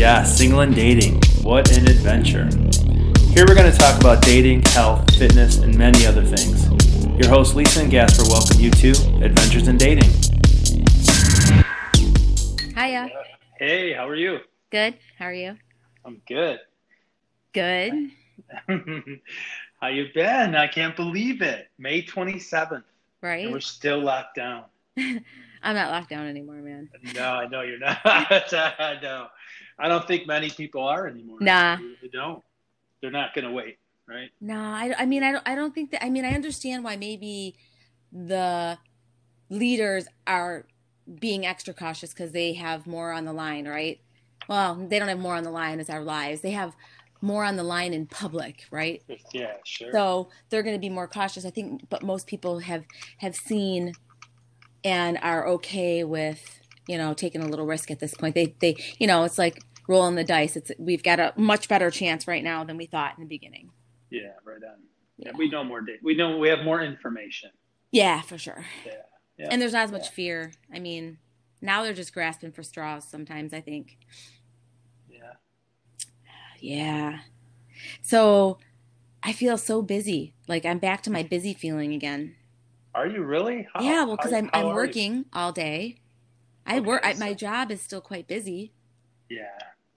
Yeah, single and dating. What an adventure. Here we're going to talk about dating, health, fitness, and many other things. Your host Lisa and Gasper welcome you to Adventures in Dating. Hiya. Hey, how are you? Good. How are you? I'm good. Good. how you been? I can't believe it. May 27th. Right? And we're still locked down. I'm not locked down anymore, man. No, I know you're not. I know. I don't think many people are anymore. Nah. They don't. They're not going to wait, right? No, I, I mean, I don't, I don't think that, I mean, I understand why maybe the leaders are being extra cautious because they have more on the line, right? Well, they don't have more on the line as our lives. They have more on the line in public, right? Yeah, sure. So they're going to be more cautious, I think. But most people have have seen and are okay with you know taking a little risk at this point. They they you know it's like rolling the dice. It's we've got a much better chance right now than we thought in the beginning. Yeah, right on. Yeah, we know more. We know we have more information. Yeah, for sure. Yeah. yeah. And there's not as much yeah. fear. I mean, now they're just grasping for straws sometimes, I think. Yeah. Yeah. So I feel so busy. Like I'm back to my busy feeling again. Are you really? How, yeah, well, because I'm I'm are you? working all day. I Okay, work. I, so- my job is still quite busy. Yeah.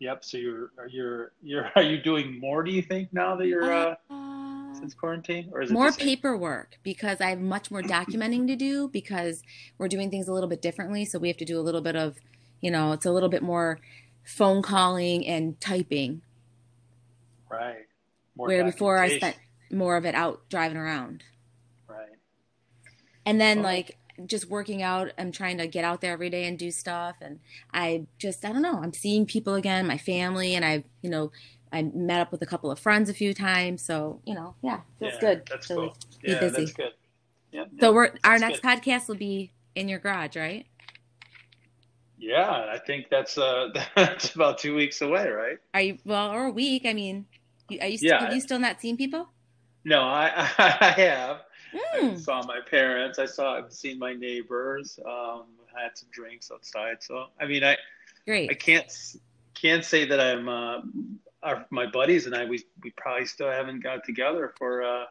Yep. So you're you're you're are you doing more? Do you think now that you're uh, Uh, since quarantine, or is it more paperwork because I have much more documenting to do because we're doing things a little bit differently. So we have to do a little bit of, you know, it's a little bit more phone calling and typing. Right. More where before I spent more of it out driving around. Right. And then Oh. like just working out, I'm trying to get out there every day and do stuff. And I just, I don't know, I'm seeing people again, my family, and I've, you know, I met up with a couple of friends a few times. So, you know, yeah, feels yeah, good. That's to cool. be Yeah, busy. that's good. Yep, So yep, we're, our next good. podcast will be in your garage, right? Yeah, I think that's uh that's about two weeks away, right? Are you, well, or a week. I mean, are you, st- Yeah. have you still not seen people? No, I I have. I Mm. saw my parents. I saw. I've seen my neighbors. Um, I had some drinks outside. So I mean, I Great. I can't can't say that I'm. Uh, our, my buddies and I, we we probably still haven't got together for. Uh,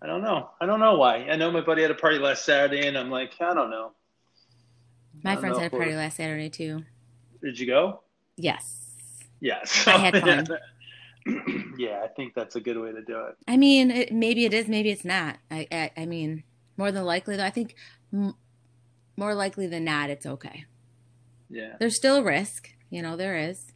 I don't know. I don't know why. I know my buddy had a party last Saturday, and I'm like, I don't know. My don't friends know had a party last Saturday too. Did you go? Yes. Yes. I had fun. yeah, I think that's a good way to do it. I mean, it, maybe it is, maybe it's not. I, I, I mean, more than likely, though, I think m- more likely than not, it's okay. Yeah. There's still a risk, you know, there is.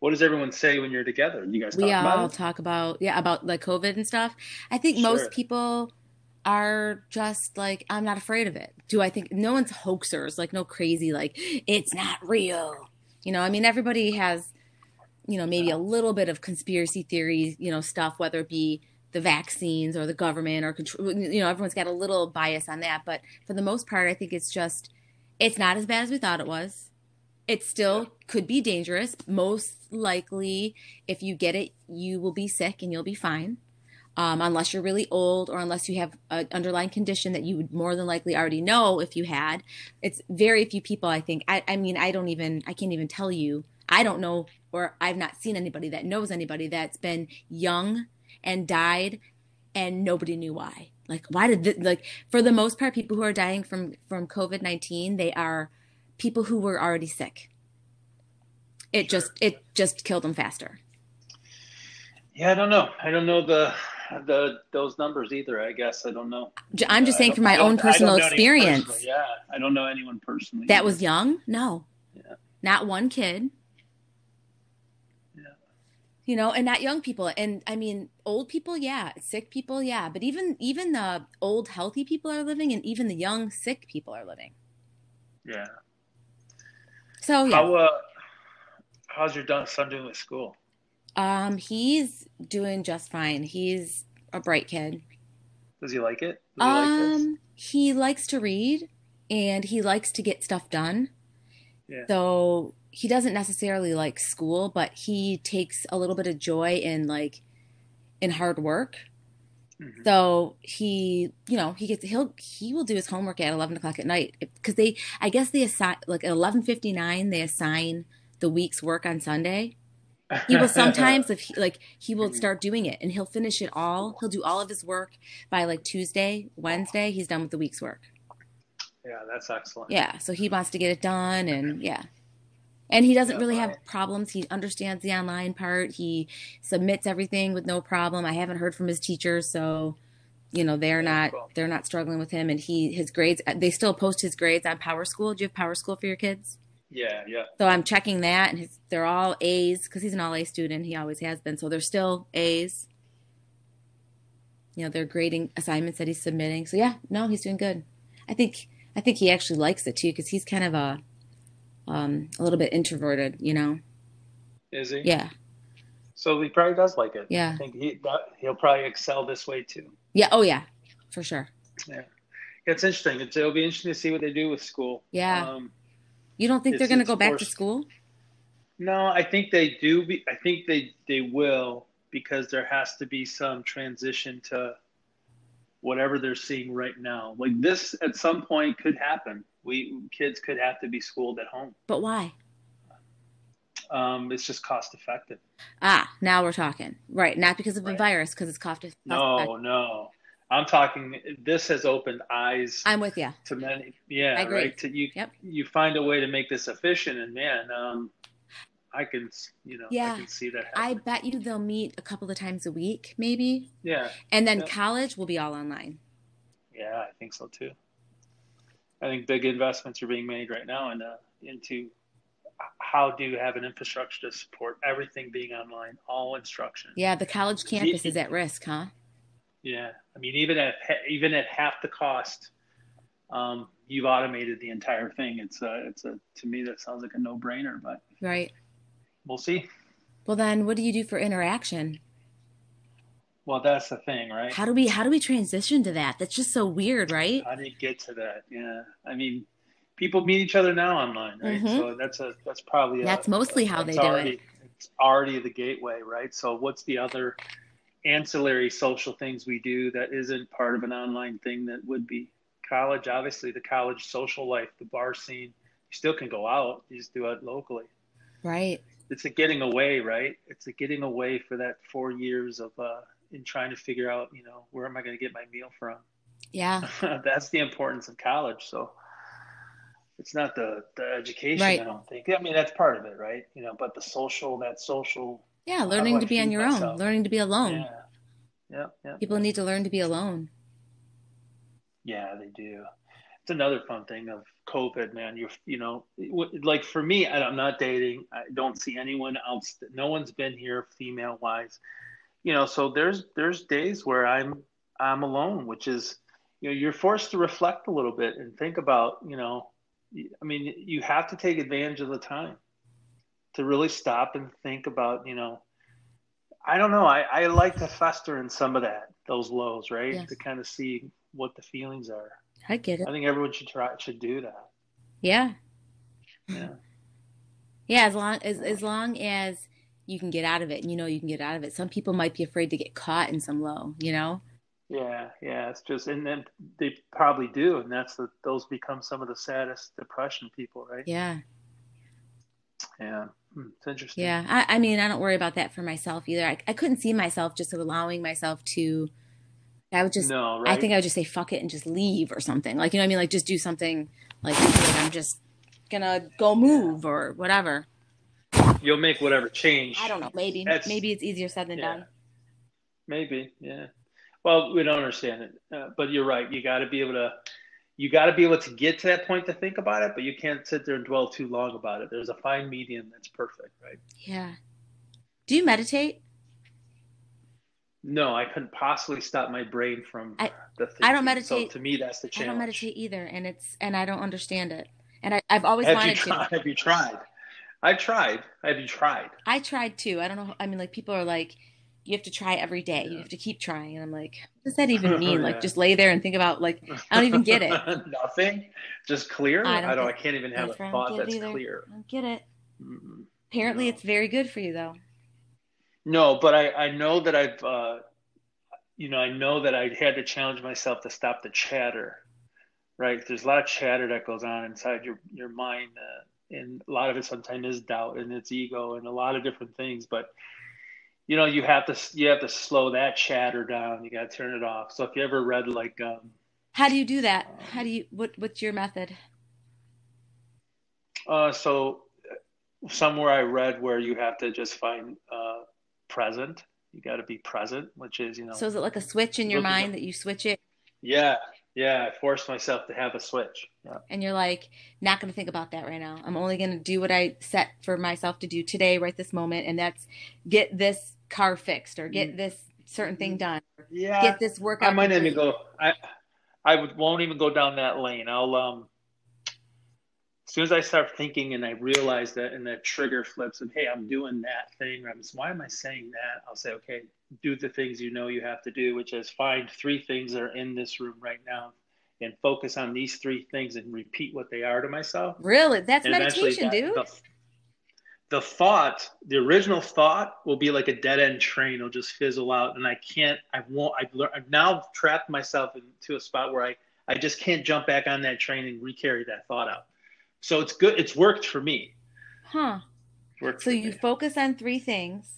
What does everyone say when you're together? You guys talk We all about talk about, yeah, about like COVID and stuff. I think Sure. most people are just like, I'm not afraid of it. Do I think no one's hoaxers, like, no crazy, like, it's not real. You know, I mean, everybody has, you know, maybe a little bit of conspiracy theory, you know, stuff, whether it be the vaccines or the government or control, you know, everyone's got a little bias on that. But for the most part, I think it's just, it's not as bad as we thought it was. It still could be dangerous. Most likely, if you get it, you will be sick and you'll be fine. Um, unless you're really old or unless you have an underlying condition that you would more than likely already know if you had. It's very few people, I think. I, I mean, I don't even, I can't even tell you. I don't know, or I've not seen anybody that knows anybody that's been young and died and nobody knew why. Like, why did, th- like, for the most part, people who are dying from, from COVID 19, they are people who were already sick. It Sure. just, it just killed them faster. Yeah, I don't know. I don't know the the those numbers either. I guess I don't know. I'm just I saying from my own personal experience. personally. Yeah, I don't know anyone personally. That either. was young? No. Yeah. Not one kid. You know, and not young people. And I mean, old people, yeah. Sick people, yeah. But even even the old healthy people are living and even the young sick people are living. Yeah. So yeah. How uh, how's your son doing with school? Um he's doing just fine. He's a bright kid. Does he like it? He like? Um he likes to read and he likes to get stuff done. Yeah. So he doesn't necessarily like school, but he takes a little bit of joy in like in hard work. Mhm. So he, you know, he gets he'll he will do his homework at eleven o'clock at night because they, I guess they assign like at eleven fifty nine they assign the week's work on Sunday. He will sometimes if he, like he will start doing it and he'll finish it all. He'll do all of his work by like Tuesday, Wednesday, he's done with the week's work. Yeah, that's excellent. Yeah, so he wants to get it done and yeah. And he doesn't really have problems. He understands the online part. He submits everything with no problem. I haven't heard from his teachers, so you know they're not they're not struggling with him. And he his grades they still post his grades on PowerSchool. Do you have PowerSchool for your kids? Yeah, yeah. So I'm checking that, and his, they're all A's because he's an all A student. He always has been. So they're still A's. You know, they're grading assignments that he's submitting. So yeah, no, he's doing good. I think I think he actually likes it too because he's kind of a um, a little bit introverted. You know, Is he? yeah, So he probably does like it. Yeah. I think he that, he'll probably excel this way too. yeah, oh yeah, for sure. Yeah. It's interesting. It's, it'll be interesting to see what they do with school. Yeah. Um, You don't think they're going to go back to school? no, I think they do. Be, I think they they will because there has to be some transition to whatever they're seeing right now. Like this, at some point, could happen. We kids could have to be schooled at home. But why? Um, it's just cost effective. Ah, now we're talking. Right, not because of a Right. virus, because it's cost. Effective. No, no. I'm talking. This has opened eyes I'm with you. to many. Yeah, I agree. right. To you, Yep. you find a way to make this efficient, and man, um, I can, you know, Yeah. I can see that. I bet you they'll meet a couple of times a week, maybe, yeah, and then Yeah. college will be all online. yeah, I think so too. I think big investments are being made right now in, uh, into how do you have an infrastructure to support everything being online, all instruction. Yeah, the college campus is at risk, huh? Yeah, I mean, even at even at half the cost, um, you've automated the entire thing. It's a, it's a to me that sounds like a no brainer, but Right. we'll see. Well, then, what do you do for interaction? Well, that's the thing, right? How do we how do we transition to that? That's just so weird, right? How do you get to that? Yeah, I mean, people meet each other now online, right? Mhm. So that's a that's probably a, That's mostly how that's they do it. already, It's already the gateway, right? So what's the other ancillary social things we do that isn't part of an online thing that would be college? Obviously, the college social life, the bar scene. You still can go out. You just do it locally. Right. It's a getting away, right? It's a getting away for that four years of uh, in trying to figure out, you know, where am I going to get my meal from? Yeah. that's the importance of college. So it's not the, the education, Right. I don't think. I mean, that's part of it, right? You know, but the social, that social, Yeah. Learning to be on your own. Learning to be alone. yeah, yeah, yeah, People need to learn to be alone. yeah, they do. It's another fun thing of COVID, man. You're, you know, like for me, I'm not dating. I don't see anyone else. No one's been here, female wise. You know, so there's there's days where I'm I'm alone, which is, you know, you're forced to reflect a little bit and think about, you know, I mean, you have to take advantage of the time to really stop and think about, you know, I don't know. I, I like to fester in some of that, those lows, right? Yes. To kind of see what the feelings are. I get it. I think everyone should try should do that. Yeah. Yeah. Yeah, as long as as long as you can get out of it and you know you can get out of it. Some people might be afraid to get caught in some low, you know? Yeah, yeah. It's just and then they probably do, and that's the those become some of the saddest depression people, right? Yeah. Yeah. Hmm, It's interesting. Yeah. I, I mean, I don't worry about that for myself either. I, I couldn't see myself just allowing myself to I would just No, right? I think I would just say fuck it and just leave or something. Like, you know what I mean? Like just do something like, like I'm just gonna go move or whatever. You'll make whatever change. I don't know. Maybe That's- maybe it's easier said than Yeah. done. Maybe, yeah. Well, we don't understand it, uh, but you're right. You got to be able to, you got to be able to get to that point to think about it, but you can't sit there and dwell too long about it. There's a fine medium that's perfect, right? Yeah. Do you meditate? No, I couldn't possibly stop my brain from I- the. Thinking. I don't meditate. So to me, that's the challenge. I don't meditate either, and it's and I don't understand it. And I, I've always Have wanted tried? to. Have you tried? I've tried. I Have you tried? I tried too. I don't know. I mean, like people are like, you have to try every day. You have to keep trying, and I'm like, what does that even mean? Yeah. Like, just lay there and think about like I don't even get it. Nothing. Just clear. I I don't don't. I, can't even have a thought don't that's either. clear. I don't get it. Mm-mm. Apparently, No. it's very good for you though. No, but I, I know that I've, uh, you know, I know that I had to challenge myself to stop the chatter, right? There's a lot of chatter that goes on inside your, your mind. Uh, and a lot of it sometimes is doubt and it's ego and a lot of different things. But you know, you have to you have to slow that chatter down. You got to turn it off. So if you ever read like, um, how do you do that? How do you what what's your method? Uh, so somewhere I read where you have to just find uh, present. You got to be present, which is you know. So is it like a switch in your mind that you switch it? Yeah, yeah. I forced myself to have a switch. Yeah. And you're like, not going to think about that right now. I'm only going to do what I set for myself to do today, right this moment, and that's get this car fixed or get mm. this certain thing done. Yeah. Get this workout. I might even go. I I would, won't even go down that lane. I'll um as soon as I start thinking and I realize that and that trigger flips and hey, I'm doing that thing, or I'm why am I saying that? I'll say, okay, do the things you know you have to do, which is find three things that are in this room right now and focus on these three things and repeat what they are to myself. Really? That's and meditation, that, dude. The, the thought, the original thought will be like a dead end train. It'll just fizzle out. And I can't, I won't, I've learned, I've now trapped myself into a spot where I, I just can't jump back on that train and recarry that thought out. So it's good. It's worked for me. Huh. so you me. focus on three things.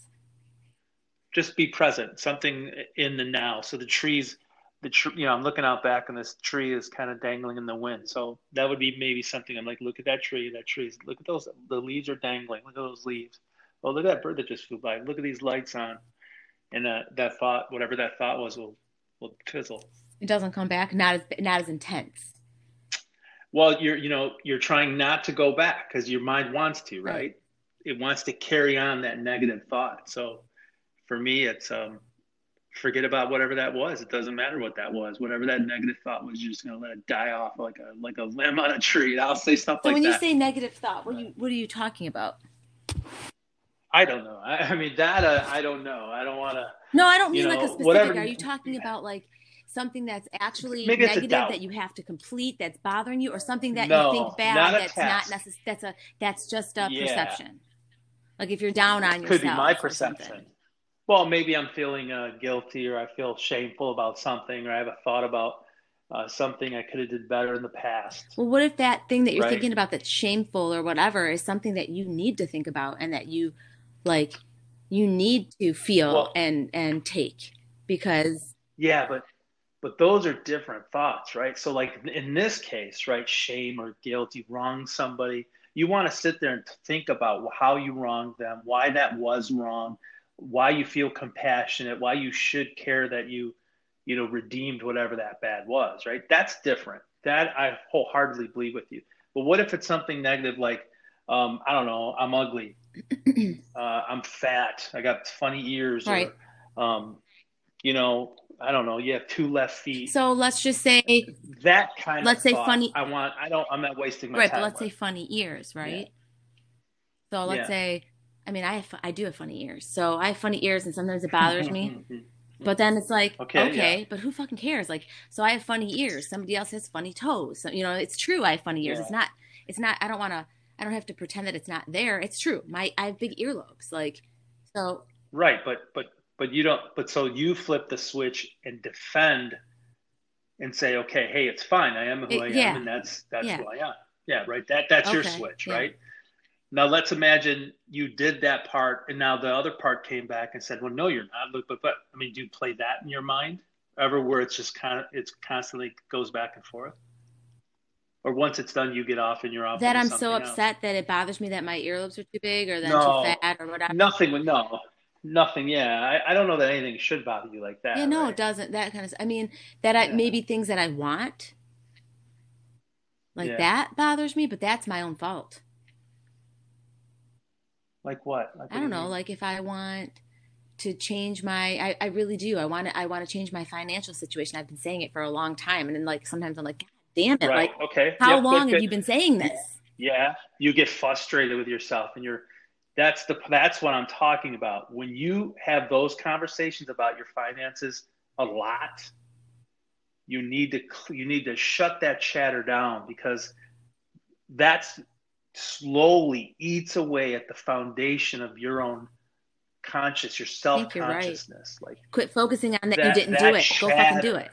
Just be present, something in the now. So the trees, the tree, you know, I'm looking out back and this tree is kind of dangling in the wind. So that would be maybe something I'm like, look at that tree, that tree's, look at those, the leaves are dangling. Look at those leaves. Oh, look at that bird that just flew by. Look at these lights on. And that, that thought, whatever that thought was, will, will fizzle. It doesn't come back. Not as, not as intense well you're you know you're trying not to go back because your mind wants to right? right? it wants to carry on that negative thought so for me it's um forget about whatever that was it doesn't matter what that was whatever that negative thought was you're just going to let it die off like a like a limb on a tree i'll say stuff so like when you say negative thought what are you what are you talking about i don't know i, I mean that uh, i don't know i don't want to no i don't mean know, like a specific whatever, are you talking about like something that's actually negative that you have to complete that's bothering you, or something that no, you think bad not that's not necessary. That's a that's just a yeah. perception. Like if you're down on yourself. Could be my perception. Well, maybe I'm feeling uh, guilty, or I feel shameful about something, or I have a thought about uh, something I could have did better in the past. Well, what if that thing that you're right? thinking about that's shameful or whatever is something that you need to think about and that you like you need to feel well, and and take because yeah, but but those are different thoughts right so like in this case right shame or guilt you wronged somebody you want to sit there and think about how you wronged them why that was wrong why you feel compassionate why you should care that you you know redeemed whatever that bad was right that's different that i wholeheartedly believe with you but what if it's something negative like um, i don't know i'm ugly uh, i'm fat i got funny ears right. or um, you know I don't know. You have two left feet. So let's just say that kind. Let's say funny. I want. I don't. I'm not wasting my right, time. Right, but let's with. say funny ears, right? Yeah. So let's yeah. say, I mean, I have, I do have funny ears. So I have funny ears, and sometimes it bothers me. Mm-hmm. but then it's like, okay, okay yeah. but who fucking cares? Like, so I have funny ears. Somebody else has funny toes. So, you know, it's true. I have funny ears. It's not. It's not. I don't want to. I don't have to pretend that it's not there. It's true. My I have big earlobes. Like, so. Right, but but but you don't but so you flip the switch and defend and say okay hey it's fine i am who it, i yeah. am and that's that's yeah. who i am yeah right that that's okay. your switch yeah. right now let's imagine you did that part and now the other part came back and said well no you're not but but, but i mean do you play that in your mind ever where it's just kind of it's constantly goes back and forth or once it's done, you get off and you're off. That I'm so upset else. that it bothers me that my earlobes are too big or that no, I'm too fat or whatever. Nothing no, Nothing. Yeah, I, I don't know that anything should bother you like that. Yeah, no, right? it doesn't. That kind of. I mean, that I yeah. maybe things that I want, like yeah. that bothers me, but that's my own fault. Like what? Like I don't know. Mean? Like if I want to change my, I, I really do. I want to. I want to change my financial situation. I've been saying it for a long time, and then like sometimes I'm like, God damn it! Right. Like, okay. How yep, long have you been saying this? Yeah, you get frustrated with yourself, and you're that's the that's what I'm talking about. When you have those conversations about your finances a lot, you need to you need to shut that chatter down because that's slowly eats away at the foundation of your own conscious, your self consciousness. Right. Like quit focusing on that, that you didn't that do it. Chatter. Go fucking do it.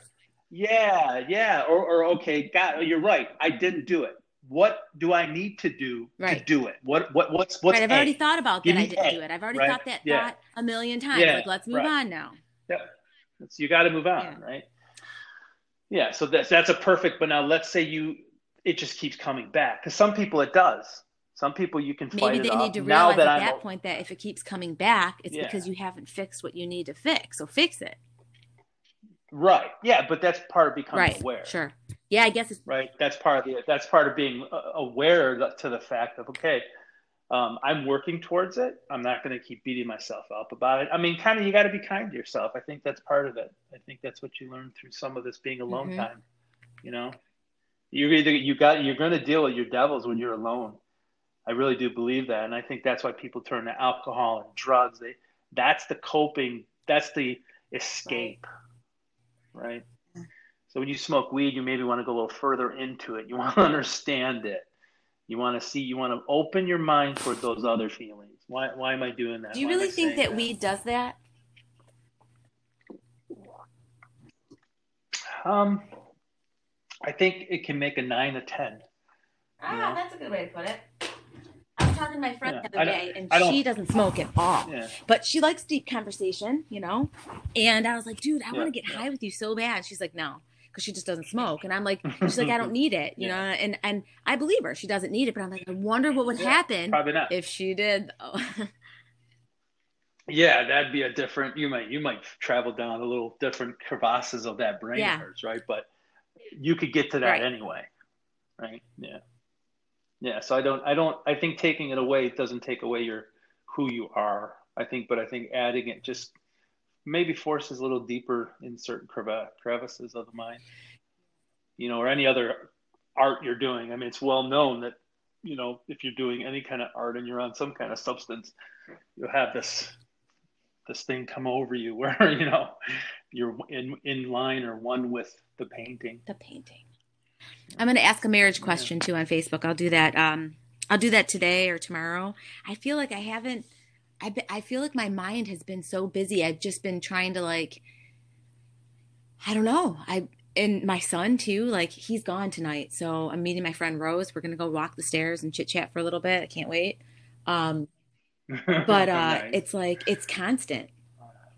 Yeah, yeah. Or, or okay, God, you're right. I didn't do it. what do I need to do Right. to do it? What what what's what's right, I've A? already thought about that. I didn't A, do it. I've already right? thought that Yeah. thought a million times. Yeah, like, let's move on now. Yeah. It's- you got to move on, Yeah. right? Yeah. So that's that's a perfect. But now let's say you it just keeps coming back because some people it does. Some people you can fight Maybe it they need to now realize that at I'm that point that if it keeps coming back, it's Yeah. because you haven't fixed what you need to fix. So fix it. right, yeah, but that's part of becoming right. aware. Sure. Yeah, I guess it's right? That's part of the that's part of being uh, aware to the fact of okay, um, I'm working towards it. I'm not going to keep beating myself up about it. I mean, kind of you got to be kind to yourself. I think that's part of it. I think that's what you learn through some of this being alone Mhm. time. You know, you either you got you're going to deal with your devils when you're alone. I really do believe that, and I think that's why people turn to alcohol and drugs. They that's the coping. That's the escape, right? So when you smoke weed, you maybe want to go a little further into it. You want to understand it. You want to see. You want to open your mind toward those other feelings. Why? Why am I doing that? Do you Why really think saying that weed does that? Um, I think it can make a nine a ten. Ah, Yeah. that's a good way to put it. I was talking to my friend Yeah, the other day, and she doesn't smoke at all. Yeah. But she likes deep conversation, you know? And I was like, dude, I Yeah, want to get high with you so bad. She's like, no, because she just doesn't smoke. And I'm like, she's like, I don't need it, you know? And and I believe her. She doesn't need it. But I'm like, I wonder what would happen if she did. Yeah, that'd be a different. You might you might travel down a little different crevasses of that brain Yeah. of hers, right? But you could get to that Right. anyway, right? Yeah, yeah. So I don't I don't I think taking it away doesn't take away your who you are. I think, but I think adding it just maybe forces a little deeper in certain creva- crevices of the mind, you know, or any other art you're doing. I mean, it's well known that you know if you're doing any kind of art and you're on some kind of substance, you'll have this this thing come over you where you know you're in in line or one with the painting. the painting. I'm going to ask a marriage question too on Facebook. I'll do that. Um, I'll do that today or tomorrow. I feel like I haven't. I be, I feel like my mind has been so busy. I've just been trying to like. I don't know. I and my son too. Like he's gone tonight, so I'm meeting my friend Rose. We're gonna go walk the stairs and chit chat for a little bit. I can't wait. Um, but uh, Nice. it's like it's constant.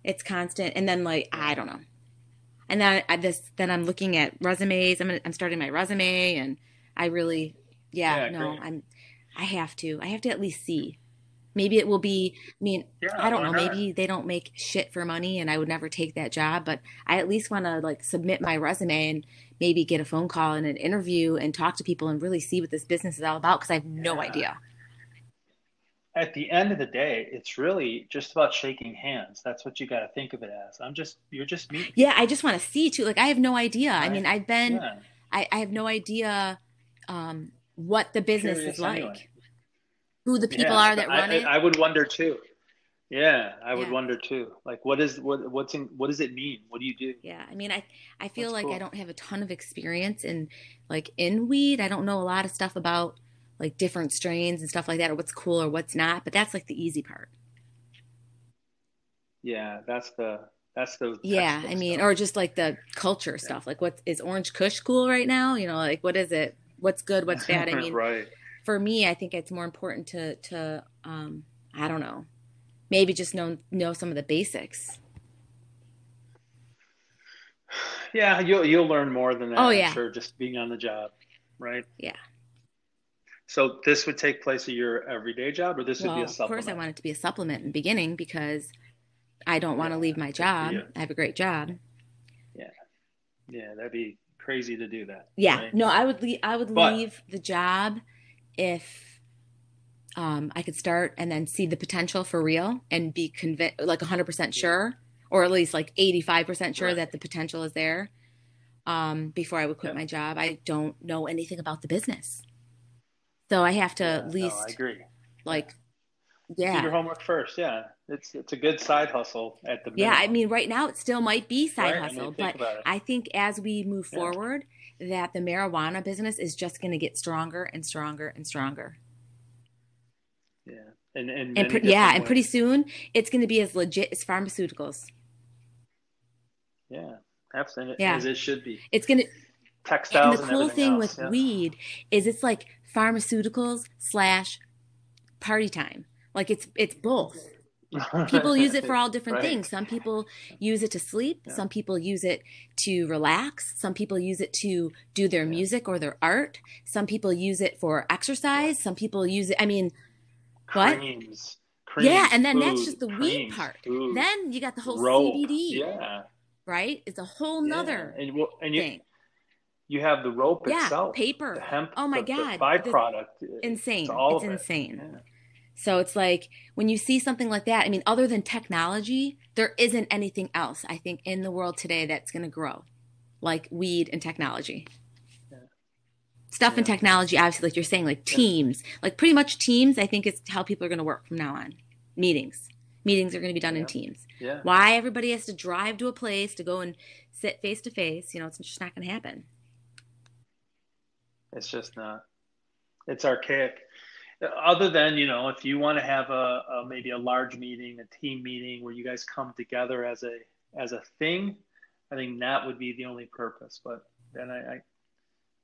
It's constant, and then like I don't know. And then I this then I'm looking at resumes. I'm gonna, I'm starting my resume, and I really, yeah, Yeah, no, great. I'm I have to. I have to at least see. Maybe it will be. I mean, Yeah, I don't know. not? Maybe they don't make shit for money, and I would never take that job. But I at least want to like submit my resume and maybe get a phone call and an interview and talk to people and really see what this business is all about because I have no Yeah. idea. At the end of the day, it's really just about shaking hands. That's what you got to think of it as. I'm just you're just meeting. Yeah, I just want to see too. Like I have no idea. I mean, I've been. Yeah. I, I have no idea um, what the business Curious is like, anyway. who the people Yeah, are that I, run it. I, would wonder too. Yeah, I would Yeah. wonder too. Like, what is what what's in what does it mean? What do you do? yeah, I mean, I I feel That's like I don't have a ton of experience in like in weed. I don't know a lot of stuff about like different strains and stuff like that, or what's cool or what's not. But that's like the easy part. Yeah, that's the that's the Yeah, I mean, stuff. or just like the culture stuff. Like, what is Orange Kush cool right now? You know, like what is it? What's good? What's bad? I mean, right. for me, I think it's more important to to um, I don't know, maybe just know know some of the basics. Yeah, you'll you'll learn more than that. Oh, I'm yeah. sure just being on the job, right? Yeah. So this would take place of your everyday job, or this would be a supplement. of course, I want it to be a supplement in the beginning because I don't want to leave my job. you. I have a great job. Yeah, yeah, that'd be crazy to do that. Yeah, right? no, I would leave. I would But- leave the job if um, I could start and then see the potential for real and be convinced, like 100 percent sure, or at least like 85 percent sure Right. that the potential is there. Um, before I would quit Yeah. my job, I don't know anything about the business, so I have to Yeah, at no, least I agree. like, yeah. Do your homework first. Yeah, it's it's a good side hustle at the yeah. I mean, right now it still might be side Right? I mean, hustle, but. I think as we move Yeah. forward, that the marijuana business is just going to get stronger and stronger and stronger. yeah, and and, And pre- yeah, and pretty soon it's going to be as legit as pharmaceuticals. Yeah, absolutely. Yeah. As it should be. It's going to. Textiles And and, the cool everything thing else, with yeah. weed is it's like pharmaceuticals slash party time. Like it's it's both. People use it for all different Right. things. Some people use it to sleep. Yeah. Some people use it to relax. Some people use it to do their Yeah. music or their art. Some people use it for exercise. Some people use it. I mean, What? Creams. creams. Yeah, and then that's just the weed part. food, then you got the whole rope. CBD, Yeah. right? It's a whole nother Yeah. And, well, and you, thing. You have the rope Yeah, itself. paper. The hemp. Oh my the, God, The the- byproduct. Insane. It's It's of it. insane. Yeah. So it's like when you see something like that, I mean, other than technology, there isn't anything else, I think, in the world today that's going to grow like weed and technology. Yeah. Stuff and technology, obviously, like you're saying, like teams, like pretty much teams, I think is how people are going to work from now on. Meetings. Meetings are going to be done in teams. Yeah. Why everybody has to drive to a place to go and sit face to face, you know, it's just not going to happen. It's just not. It's archaic. Other than you know, if you want to have a, a maybe a large meeting, a team meeting where you guys come together as a as a thing, I think that would be the only purpose. But then I, I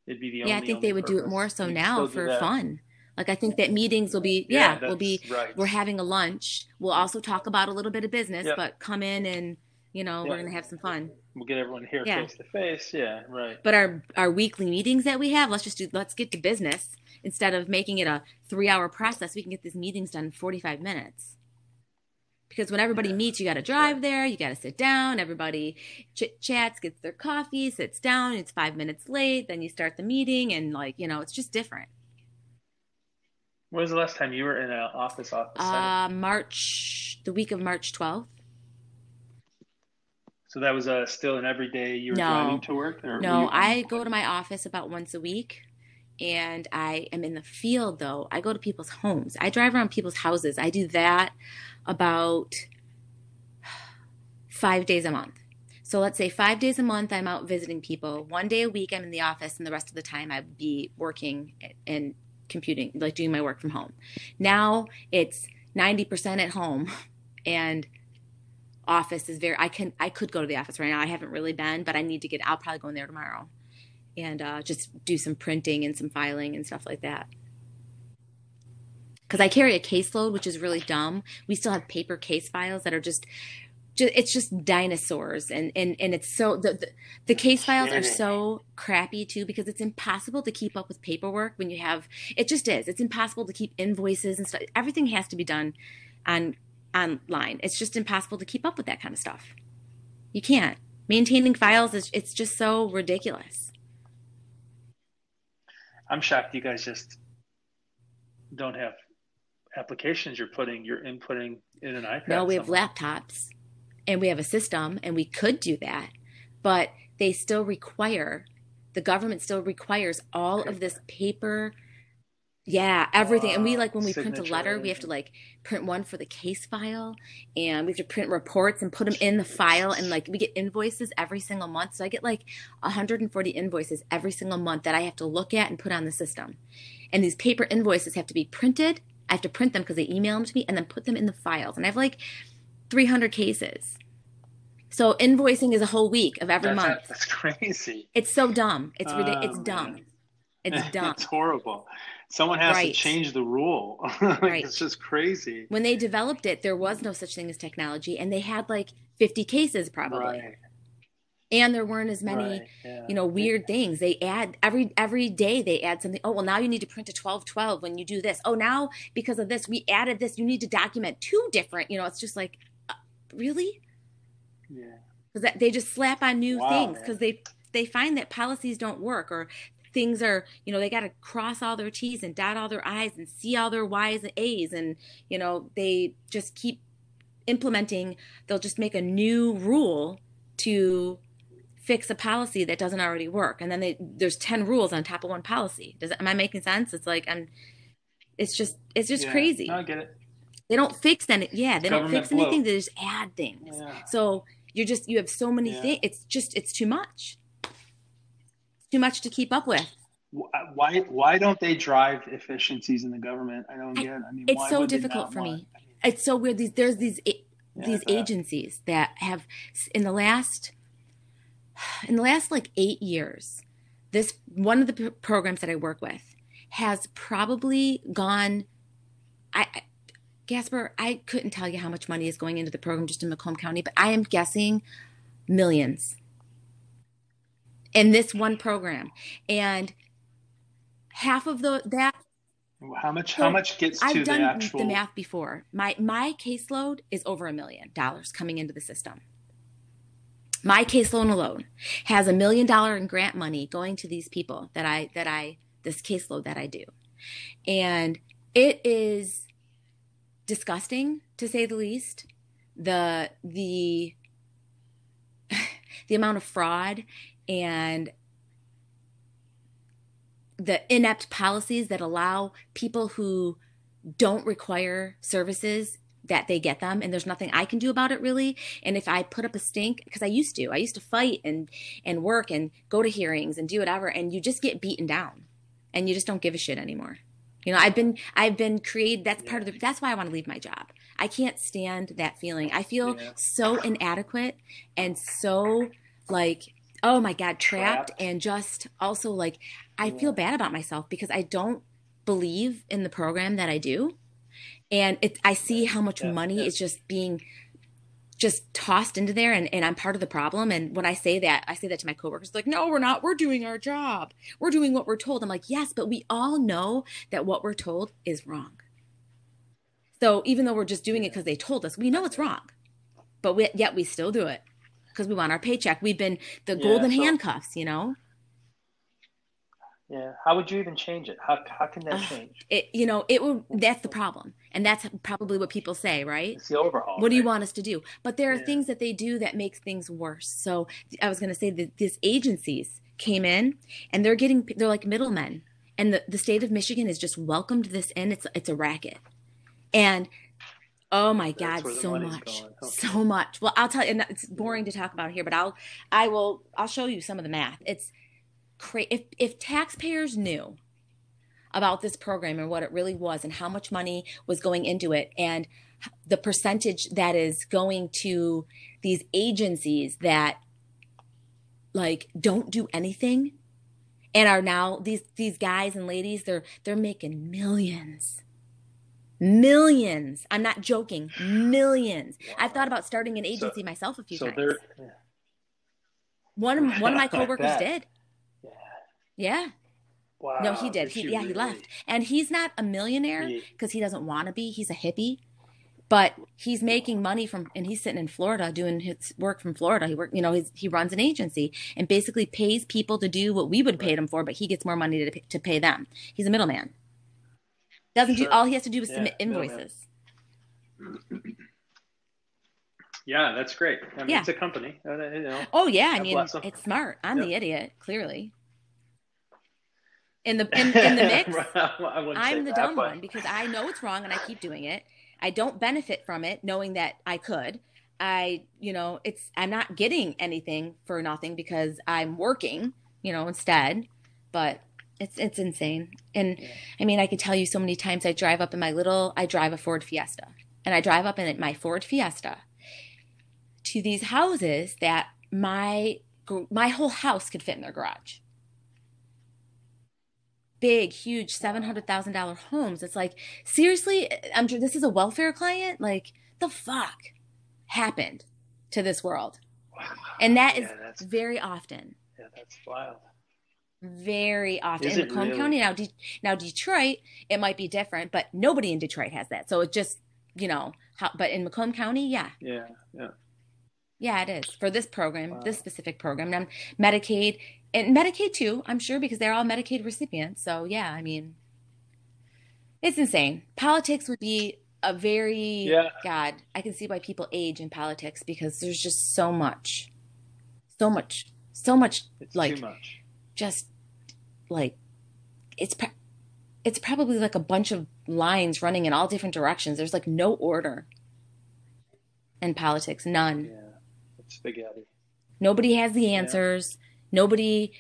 it'd be the only. yeah, I think they only would do it more so You'd now for fun. Like I think that meetings will be yeah, we'll be right. we're having a lunch. We'll also talk about a little bit of business, Yeah. but come in and you know we're gonna have some fun. We'll get everyone here Yeah. face to face. Yeah, right. But our our weekly meetings that we have, let's just do let's get to business instead of making it a three hour process. We can get these meetings done in forty five minutes. Because when everybody Yeah. meets, you got to drive there, you got to sit down. Everybody chit chats, gets their coffee, sits down. It's five minutes late, then you start the meeting, and like you know, it's just different. When was the last time you were in an office office? Uh, March, the week of March twelfth. So that was uh, still an everyday you were No. driving to work? No, I go to my office about once a week and I am in the field though. I go to people's homes. I drive around people's houses. I do that about five days a month. So let's say five days a month I'm out visiting people. One day a week I'm in the office, and the rest of the time I'd be working and computing, like doing my work from home. Now it's 90% at home and office is very I can I could go to the office right now. I haven't really been, but I need to get I'll probably go in there tomorrow and uh, just do some printing and some filing and stuff like that. Because I carry a caseload, which is really dumb. We still have paper case files that are just, ju- it's just dinosaurs, and and and it's so the the, the case files are so crappy too because it's impossible to keep up with paperwork when you have. It just is. It's impossible to keep invoices and stuff. Everything has to be done on online. It's just impossible to keep up with that kind of stuff. You can't. Maintaining files is it's just so ridiculous. I'm shocked you guys just don't have applications you're putting, you're inputting in an iPad. No, we have somewhere. laptops and we have a system and we could do that, but they still require the government still requires all of this paper yeah, everything. And we like when we print a letter, we have to like print one for the case file and we have to print reports and put them in the file and like we get invoices every single month. So I get like 140 invoices every single month that I have to look at and put on the system. And these paper invoices have to be printed. I have to print them because they email them to me and then put them in the files. And I have like 300 cases. So invoicing is a whole week of every that's, month. That's crazy. It's so dumb. It's. Oh, it's dumb. man. It's dumb. it's horrible. Someone has Right. to change the rule. Like, Right. It's just crazy. when they developed it, there was no such thing as technology, and they had like 50 cases probably, Right. and there weren't as many, yeah. you know, weird things. They add every every day they add something. Oh well, now you need to print a 1212 when you do this. Oh now because of this we added this. You need to document two different. You know, it's just like, uh, really? Yeah. Because they just slap on new Wow, things because they they find that policies don't work or things are you know they got to cross all their t's and dot all their i's and see all their y's and a's and you know they just keep implementing they'll just make a new rule to fix a policy that doesn't already work and then they there's 10 rules on top of one policy does am i making sense it's like i'm it's just it's just Yeah. crazy I get it. they don't fix any yeah they don't Government fix anything they just add things Yeah. so you're just you have so many Yeah. things it's just it's too much too much to keep up with uh, Why why don't they drive efficiencies in the government? I don't get. I mean, it's so difficult for me. I mean, it's so weird these there's these yeah, these agencies that have in the last in the last like eight years this one of the p- programs that i work with has probably gone. I, I Gasper, I couldn't tell you how much money is going into the program just in Macomb County, but I am guessing millions in this one program. And half of the that how much how much gets to I've the done actual the math before. My my caseload is over a million dollars coming into the system. My caseload alone has a million dollar in grant money going to these people that I that I this caseload that I do. And it is disgusting to say the least. The the the amount of fraud and the inept policies that allow people who don't require services that they get them and there's nothing I can do about it really. And if I put up a stink because I used to I used to fight and and work and go to hearings and do whatever and you just get beaten down and you just don't give a shit anymore. You know I've been I've been created that's part of the that's why I want to leave my job. I can't stand that feeling. I feel Yeah. so inadequate and so like oh my god trapped, Trapped. and just also like I feel bad about myself because I don't believe in the program that I do and it I see how much Yeah, money yeah. is just being just tossed into there and, and I'm part of the problem. And when I say that, I say that to my coworkers, like, no, we're not. We're doing our job. We're doing what we're told. I'm like, yes, but we all know that what we're told is wrong. So even though we're just doing it because they told us, we know it's wrong. But we, yet we still do it because we want our paycheck. We've been the Yeah, golden so- handcuffs, you know? yeah how would you even change it how, how can that Ugh. change It, you know, it will, that's the problem. And that's probably what people say, right? it's the overhaul what do you want us to do but there are Yeah. things that they do that makes things worse so i was going to say that these agencies came in and they're getting they're like middlemen and the, the state of michigan has just welcomed this in it's it's a racket and oh my That's god so much going. So much. Well i'll tell you and it's boring to talk about here but i'll i will i'll show you some of the math. It's crazy if if taxpayers knew about this program and what it really was and how much money was going into it and the percentage that is going to these agencies that like don't do anything and are now these these guys and ladies they're they're making millions millions i'm not joking millions i've thought about starting an agency myself a few so times yeah. one of, one of my coworkers bet. did yeah yeah wow no he did he yeah he left and he's not a millionaire because he doesn't want to be. He's a hippie, but he's making money from, and he's sitting in Florida doing his work from Florida. He work, you know, he's, he runs an agency and basically pays people to do what we would pay them for, but he gets more money to, to pay them. He's a middleman. Doesn't do all he has to do is Yeah, submit invoices. yeah that's great I mean, Yeah. it's a company uh, you know Oh yeah, I mean, it's smart. I'm the idiot, clearly. In the in, in the mix, I'm the that, dumb but- one because I know it's wrong and I keep doing it. I don't benefit from it knowing that I could. I, you know, it's I'm not getting anything for nothing because I'm working, you know, instead. But it's it's insane. And Yeah. I mean, I could tell you so many times I drive up in my little I drive a Ford Fiesta. And I drive up in my Ford Fiesta to these houses that my my whole house could fit in their garage big, huge, seven hundred thousand dollar homes. It's like seriously, I'm this is a welfare client. Like the fuck happened to this world, Wow. and that is yeah, that's very often, yeah, that's wild. Very often Is in Macomb really? County. Now, De- now Detroit, it might be different, but nobody in Detroit has that. So it just you know how. But in Macomb County, yeah, Yeah, yeah. yeah, it is for this program, Wow. this specific program. Now, Medicaid and Medicaid too, I'm sure, because they're all Medicaid recipients. So yeah, I mean, it's insane. Politics would be a very Yeah. God. I can see why people age in politics because there's just so much, so much, so much It's like much. just like it's it's probably like a bunch of lines running in all different directions. There's like no order in politics, none. Yeah, it's spaghetti. Nobody has the answers. Nobody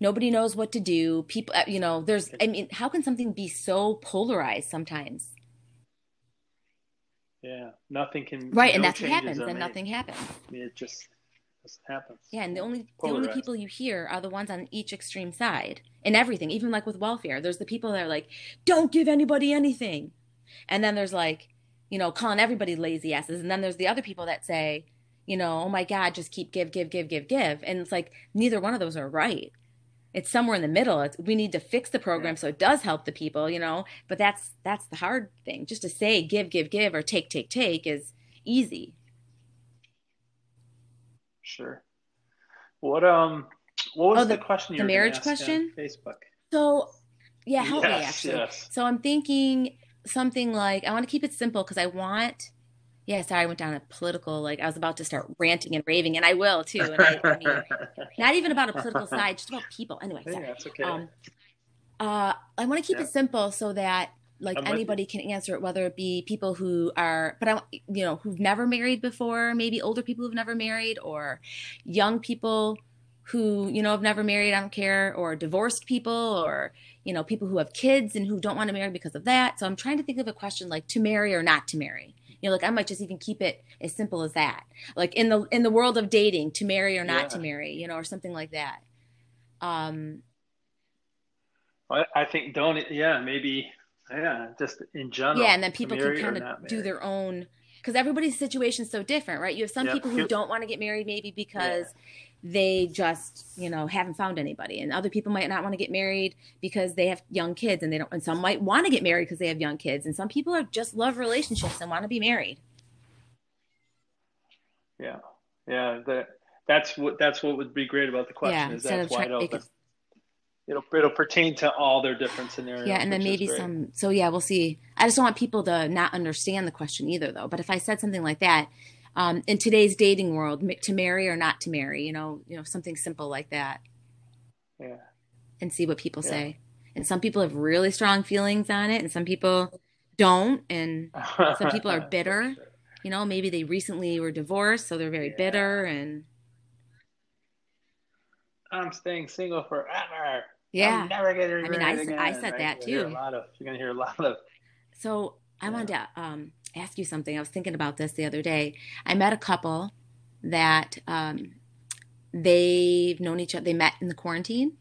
nobody knows what to do. People uh, you know, there's I mean, how can something be so polarized sometimes? Yeah, nothing can. Right, and that's what happens and made. nothing happens. I mean, it just. This happens. Yeah, and the only the only people you hear are the ones on each extreme side in everything. Even like with welfare, there's the people that are like, "Don't give anybody anything," and then there's like, you know, calling everybody lazy asses, and then there's the other people that say, you know, "Oh my God, just keep give, give, give, give, give," and it's like neither one of those are right. It's somewhere in the middle. It's, we need to fix the program so it does help the people, you know. But that's that's the hard thing. Just to say give, give, give, or take, take, take is easy. Sure. What um what was Oh, the, the- question you the marriage question? Facebook. So, yeah, help me actually. yes. So I'm thinking something like I want to keep it simple because I want. Yeah, sorry, I went down a political like I was about to start ranting and raving, and I will too. And I, I mean, not even about a political side, just about people. Anyway, sorry. that's okay. Um, uh, I want to keep Yeah. it simple so that like I'm with you. anybody can answer it, whether it be people who are, but I, you know, who've never married before, maybe older people who've never married, or young people who you know have never married. I don't care, or divorced people, or you know, people who have kids and who don't want to marry because of that. So I'm trying to think of a question like to marry or not to marry. You know, like I might just even keep it as simple as that. Like in the in the world of dating, to marry or not Yeah. to marry, you know, or something like that. Um, I, I think don't yeah, maybe yeah, just in general. yeah, and then people can kind of do their own because everybody's situation is so different, right? You have some Yeah. people who don't want to get married maybe because they just you know haven't found anybody, and other people might not want to get married because they have young kids, and they don't. And some might want to get married because they have young kids, and some people are just love relationships and want to be married. Yeah. Yeah, that that's what that's what would be great about the question Yeah, is that's wide open. It It'll it'll pertain to all their different scenarios. Yeah, and then maybe some. So yeah, we'll see. I just don't want people to not understand the question either, though. But if I said something like that, um, in today's dating world, to marry or not to marry, you know, you know, something simple like that, Yeah. and see what people Yeah. say. And some people have really strong feelings on it, and some people don't. And some people are bitter. Sure. you know, maybe they recently were divorced, so they're very Yeah. bitter. And I'm staying single forever. Yeah, I'm never I mean, I again, I said right? that You're gonna hear too. A lot of you're gonna hear a lot of So I Yeah. wanted to um, ask you something. I was thinking about this the other day. I met a couple that um, they've known each other. They met in the quarantine,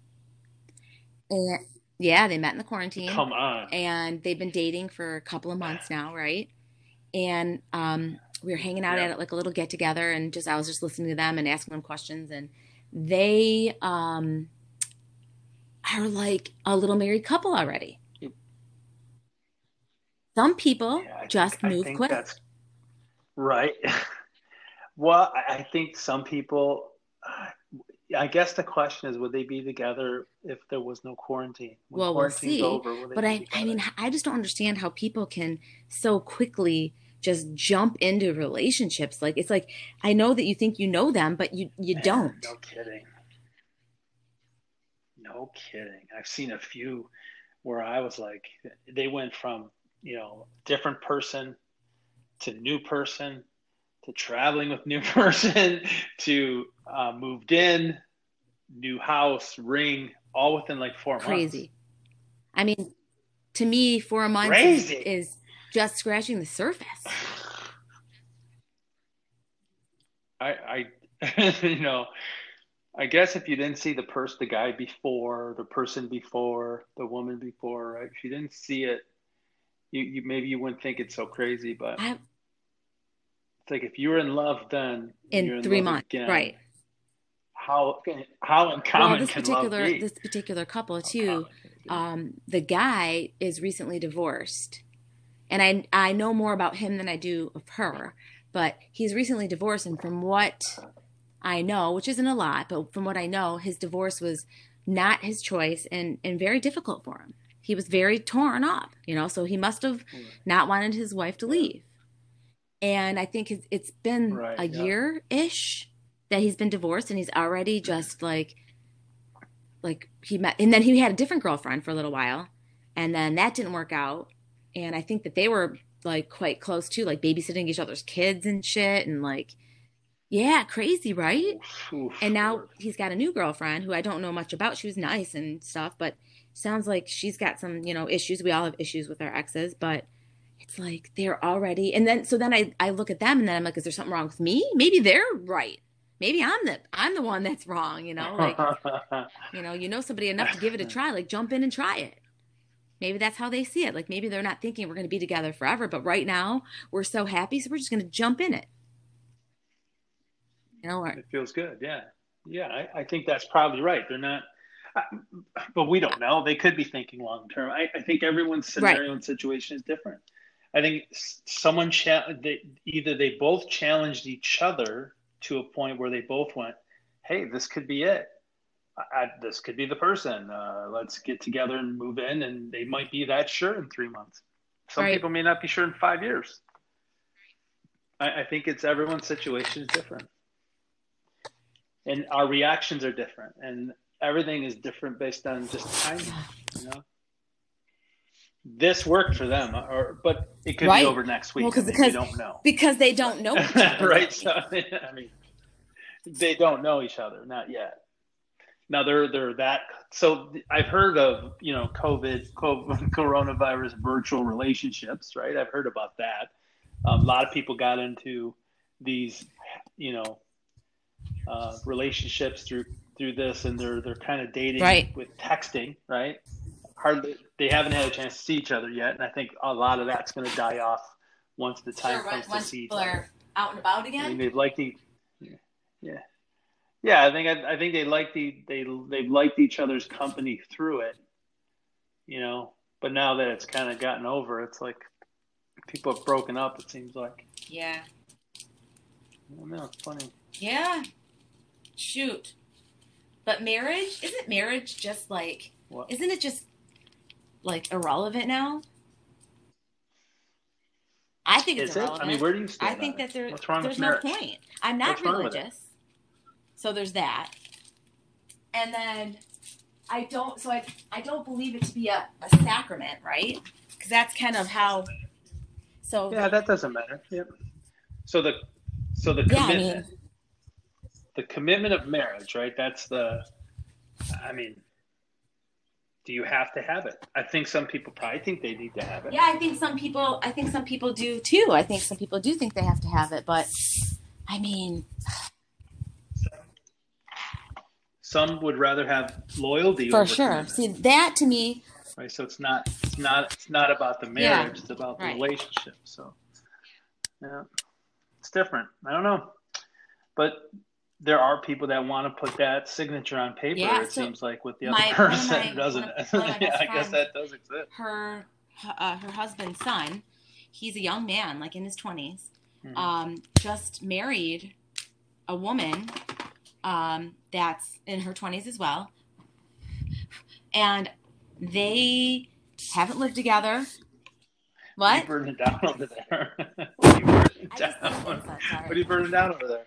and yeah, they met in the quarantine, come on. and they've been dating for a couple of months now, right? And um, we were hanging out Yeah. at like a little get together, and just I was just listening to them and asking them questions, and they um, are like a little married couple already. Some people Yeah, just think- move quick. Right. well, I think some people. I guess the question is, would they be together if there was no quarantine? When Well, we'll see. Over, But I, I mean, I just don't understand how people can so quickly just jump into relationships. Like it's like I know that you think you know them, but you you don't. No kidding. No kidding. I've seen a few where I was like, they went from, you know, different person to new person to traveling with new person to uh, moved in, new house, ring, all within like four Crazy. I mean, to me, four months is, Crazy. is just scratching the surface. I, I, you know, I guess if you didn't see the person, the guy before, the person before, the woman before, right? If you didn't see it, you, you maybe you wouldn't think it's so crazy, but I, it's like if you were in love then you're in three months, again, right? How how Well, uncommon this can particular love be? this particular couple too. common can it be? um, the guy is recently divorced, and I I know more about him than I do of her. But he's recently divorced, and from what I know, which isn't a lot, but from what I know, his divorce was not his choice and and very difficult for him. He was very torn up, you know. So he must have not wanted his wife to leave. And I think it's, it's been Right, a yeah. year ish that he's been divorced, and he's already just like like he met and then he had a different girlfriend for a little while and then that didn't work out and i think that they were like quite close too like babysitting each other's kids and shit and like yeah crazy right Oof, and now he's got a new girlfriend who i don't know much about she was nice and stuff but sounds like she's got some you know issues we all have issues with our exes but it's like they're already and then so then i i look at them and then i'm like is there something wrong with me maybe they're right maybe I'm the I'm the one that's wrong, you know, like you know, you know somebody enough to give it a try, like jump in and try it. Maybe that's how they see it. Like maybe they're not thinking we're going to be together forever, but right now we're so happy, so we're just going to jump in it. You know, or, it feels good. Yeah, yeah. I, I think that's probably right. They're not, but we don't know. They could be thinking long term. I, I think everyone's scenario right. and situation is different. I think someone cha- they, either they both challenged each other to a point where they both went, "Hey, this could be it. I, this could be the person. Uh, let's get together and move in." And they might be that sure in three months. Some right. people may not be sure in five years. I, I think it's everyone's situation is different, and our reactions are different, and everything is different based on just timing. You know this worked for them, or but it could right. be over next week. Well, because they don't know because they don't know each other, right? So I mean, they don't know each other, not yet. Now they're they're that. So I've heard of you know COVID, COVID coronavirus virtual relationships, right? I've heard about that. Um, a lot of people got into these, you know, uh, relationships through through this, and they're they're kind of dating right. with texting, right? hardly they haven't had a chance to see each other yet, and I think a lot of that's going to die off once the time sure, comes to see each other. out and about again. I mean, they've liked the, yeah, yeah. I think I, I think they like the they they've liked each other's company through it, you know. But now that it's kind of gotten over, it's like people have broken up. It seems like. Yeah. I don't know. It's funny. Yeah. Shoot. But marriage isn't marriage just like isn't it just like irrelevant now. I think it's Is irrelevant. It? I mean, where do you stand? I think that there, there's no point. I'm not religious, so there's that. And then I don't. So I I don't believe it to be a, a sacrament, right? Because that's kind of how. So yeah, that doesn't matter. Yep. So the so the commitment, yeah, I mean, the commitment of marriage, right? That's the. I mean, do you have to have it? I think some people probably think they need to have it. Yeah, I think some people I think some people do too. I think some people do think they have to have it, but I mean some would rather have loyalty for sure. Commitment. See that to me right so it's not it's not it's not about the marriage, yeah, it's about the right. relationship. So yeah. It's different. I don't know. But there are people that want to put that signature on paper. Yeah, it so seems like with the other my, person, my, doesn't it? yeah, I guess that does exist. Her, uh, her husband's son, he's a young man, like in his 20s mm-hmm. um, just married a woman um, that's in her twenties as well, and they haven't lived together. What? You burning down over there. what are you burning down? What are you burning down over there?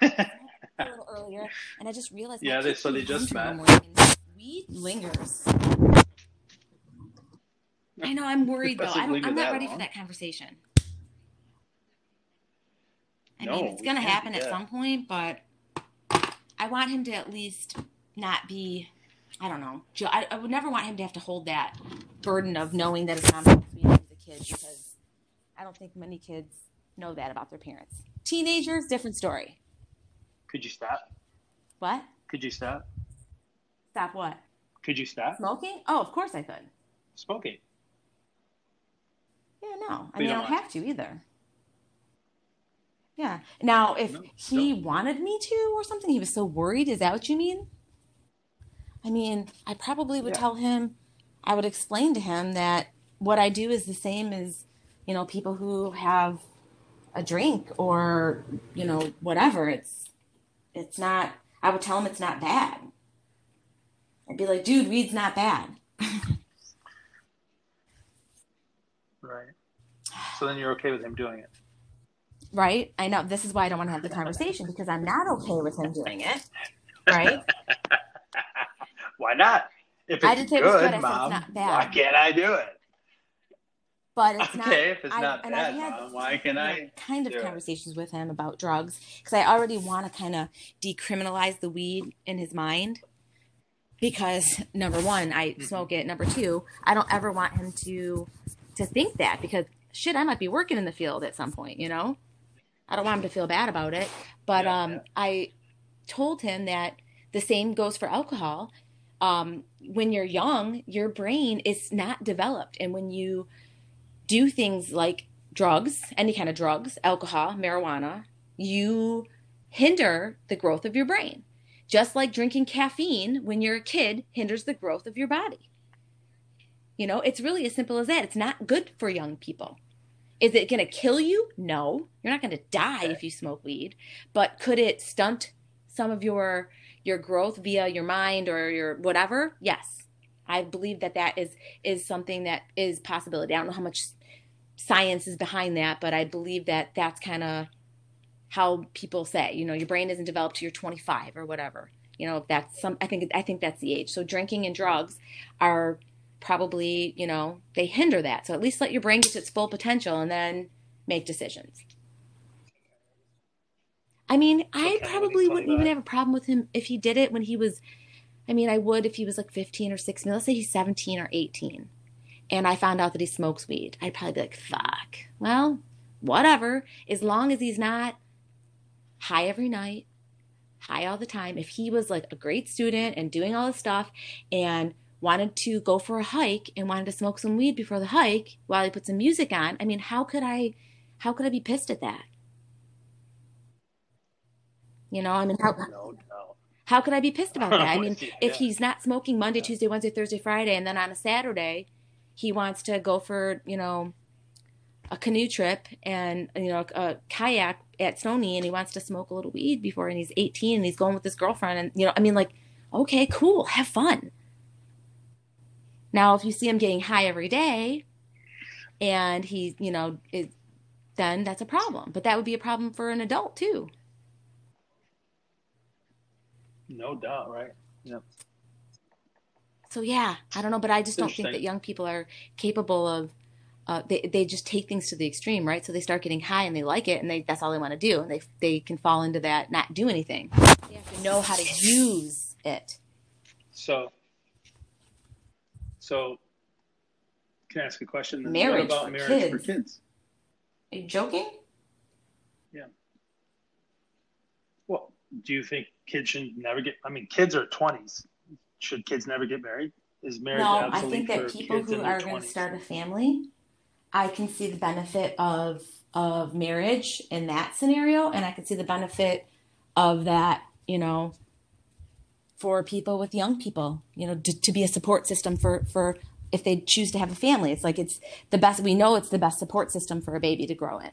A little earlier, and I just realized. Yeah, they, so they just met. Weed lingers. I know. I'm worried though. I am not ready long. for that conversation. I no, mean, it's going to happen at some point, but I want him to at least not be. I don't know. I, I would never want him to have to hold that burden of knowing that his mom's breastfeeding as a kid because I don't think many kids know that about their parents. Teenagers, different story. Could you stop? What? Could you stop? Stop what? Could you stop? Smoking? Oh, of course I could. Smoking? Yeah, no. I mean, I don't have to either. Yeah. Now, if no, he don't. wanted me to or something, he was so worried. Is that what you mean? I mean, I probably would yeah. tell him, I would explain to him that what I do is the same as, you know, people who have a drink or, you know, whatever. It's it's not I would tell him it's not bad. I'd be like, dude, weed's not bad. right. So then you're okay with him doing it. Right? I know. This is why I don't want to have the conversation because I'm not okay with him doing it. Right? why not? If it's I didn't say good, it was good, Mom, I said it's not bad. Why can't I do it? But it's okay, not. Okay, if it's I, not bad, had, Mom, why can I? Kind of conversations it? with him about drugs because I already want to kind of decriminalize the weed in his mind. Because number one, I mm-hmm. smoke it. Number two, I don't ever want him to to think that because shit, I might be working in the field at some point. You know, I don't want him to feel bad about it. But Yeah, um, yeah. I told him that the same goes for alcohol. Um, when you're young, your brain is not developed, and when you do things like drugs, any kind of drugs, alcohol, marijuana, you hinder the growth of your brain. Just like drinking caffeine when you're a kid hinders the growth of your body. You know, it's really as simple as that. It's not good for young people. Is it going to kill you? No. You're not going to die if you smoke weed, but could it stunt some of your your growth via your mind or your whatever? Yes. I believe that that is is something that is possibility. I don't know how much science is behind that, but I believe that that's kind of how people say, you know, your brain isn't developed till you're 25 or whatever. You know, that's some. I think I think that's the age. So drinking and drugs are probably, you know, they hinder that. So at least let your brain get to its full potential and then make decisions. I mean, I probably wouldn't even have a problem with him if he did it when he was. I mean, I would if he was like 15 or 16. Let's say he's 17 or 18 and I found out that he smokes weed, I'd probably be like, fuck. Well, whatever. As long as he's not high every night, high all the time. If he was like a great student and doing all this stuff and wanted to go for a hike and wanted to smoke some weed before the hike while he put some music on, I mean, how could I how could I be pissed at that? You know, I mean, how No, no. how could I be pissed about that? I mean, if he's not smoking Monday, Tuesday, Wednesday, Thursday, Friday, and then on a Saturday, he wants to go for, you know, a canoe trip and, you know, a kayak at Stony and he wants to smoke a little weed before and he's 18 and he's going with his girlfriend. And, you know, I mean, like, okay, cool, have fun. Now, if you see him getting high every day and he, you know, is, then that's a problem. But that would be a problem for an adult too. No doubt, right? Yep. So yeah, I don't know, but I just don't think that young people are capable of. Uh, they they just take things to the extreme, right? So they start getting high and they like it, and they that's all they want to do, and they they can fall into that not do anything. They have to know how to use it. So, so can I ask a question? then? Marriage what about for marriage for kids. kids? Are you joking? Yeah. Well, do you think kids should never get? I mean, kids are twenties. Should kids never get married? Is marriage No, I think that people who are going to start a family, I can see the benefit of of marriage in that scenario, and I can see the benefit of that, you know, for people with young people, you know, to, to be a support system for for if they choose to have a family. It's like it's the best. We know it's the best support system for a baby to grow in.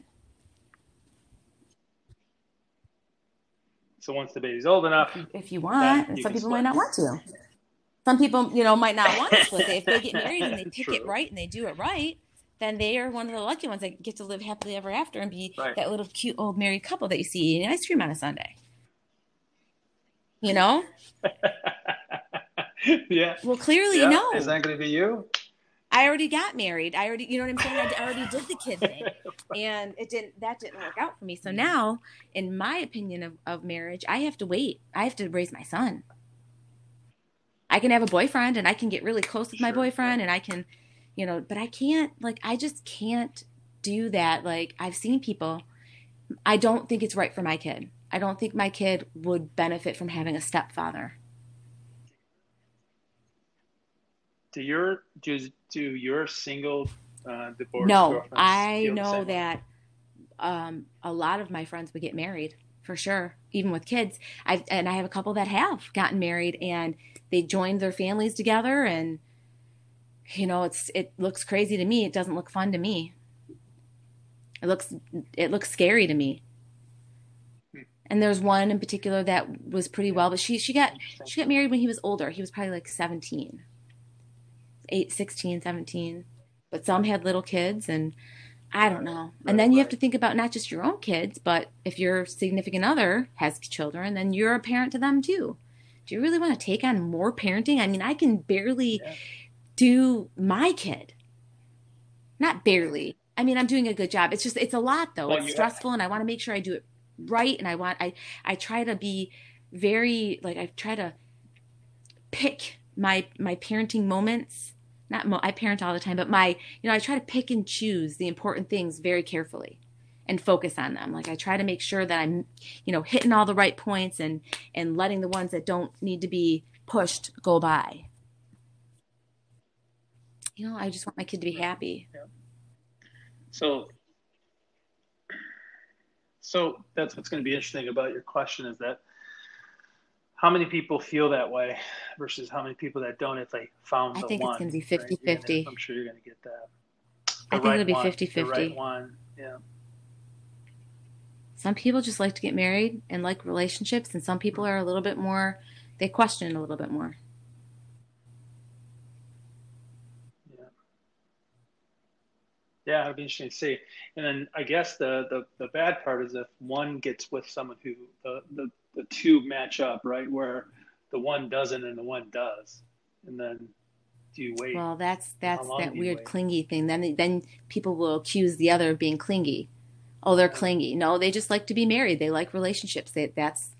So once the baby's old enough, if you want, some people might not want to. Some people, you know, might not want to split it. If they get married and they pick it right and they do it right, then they are one of the lucky ones that get to live happily ever after and be Right. that little cute old married couple that you see eating ice cream on a Sunday. You know? yeah. Well, clearly, yeah. no. Is that going to be you? I already got married. I already, you know what I'm saying? I already did the kid thing, and it didn't. That didn't work out for me. So mm. now, in my opinion of, of marriage, I have to wait. I have to raise my son. I can have a boyfriend, and I can get really close with my boyfriend, and I can, you know, but I can't. Like, I just can't do that. Like, I've seen people. I don't think it's right for my kid. I don't think my kid would benefit from having a stepfather. Do your do do your single uh, divorced No, I know that um, a lot of my friends would get married for sure, even with kids. I've and I have a couple that have gotten married and they joined their families together, and you know, it's it looks crazy to me. It doesn't look fun to me. It looks it looks scary to me. Hmm. And there's one in particular that was pretty well, but she she got she got married when he was older. He was probably like 17, 8, 16, 17. But some had little kids, and I don't know. And then you have to think about not just your own kids, but if your significant other has children, then you're a parent to them too. Do you really want to take on more parenting? I mean, I can barely Yeah. do my kid. Not barely. I mean, I'm doing a good job. It's just it's a lot though. Well, it's you have- stressful and I want to make sure I do it right and I want I I try to be very like I try to pick my my parenting moments. Not mo- I parent all the time, but my you know I try to pick and choose the important things very carefully, and focus on them. Like I try to make sure that I'm, you know, hitting all the right points and and letting the ones that don't need to be pushed go by. You know, I just want my kid to be happy. Yeah. So so that's what's going to be interesting about your question is that how many people feel that way versus how many people that don't if they found I the think one. it's going to be 50 right? 50. I'm sure you're going to get that. I The think it'll be one, 50 the right 50. one. Yeah. Some people just like to get married and like relationships, and some people are a little bit more, they question it a little bit more. Yeah, it'd be interesting to see. And then I guess the, the, the bad part is if one gets with someone who the, the, the two match up, right? Where the one doesn't and the one does. And then do you wait? Well, that's that's that weird wait? clingy thing. Then then people will accuse the other of being clingy. Oh, they're clingy. No, they just like to be married. They like relationships. They, that's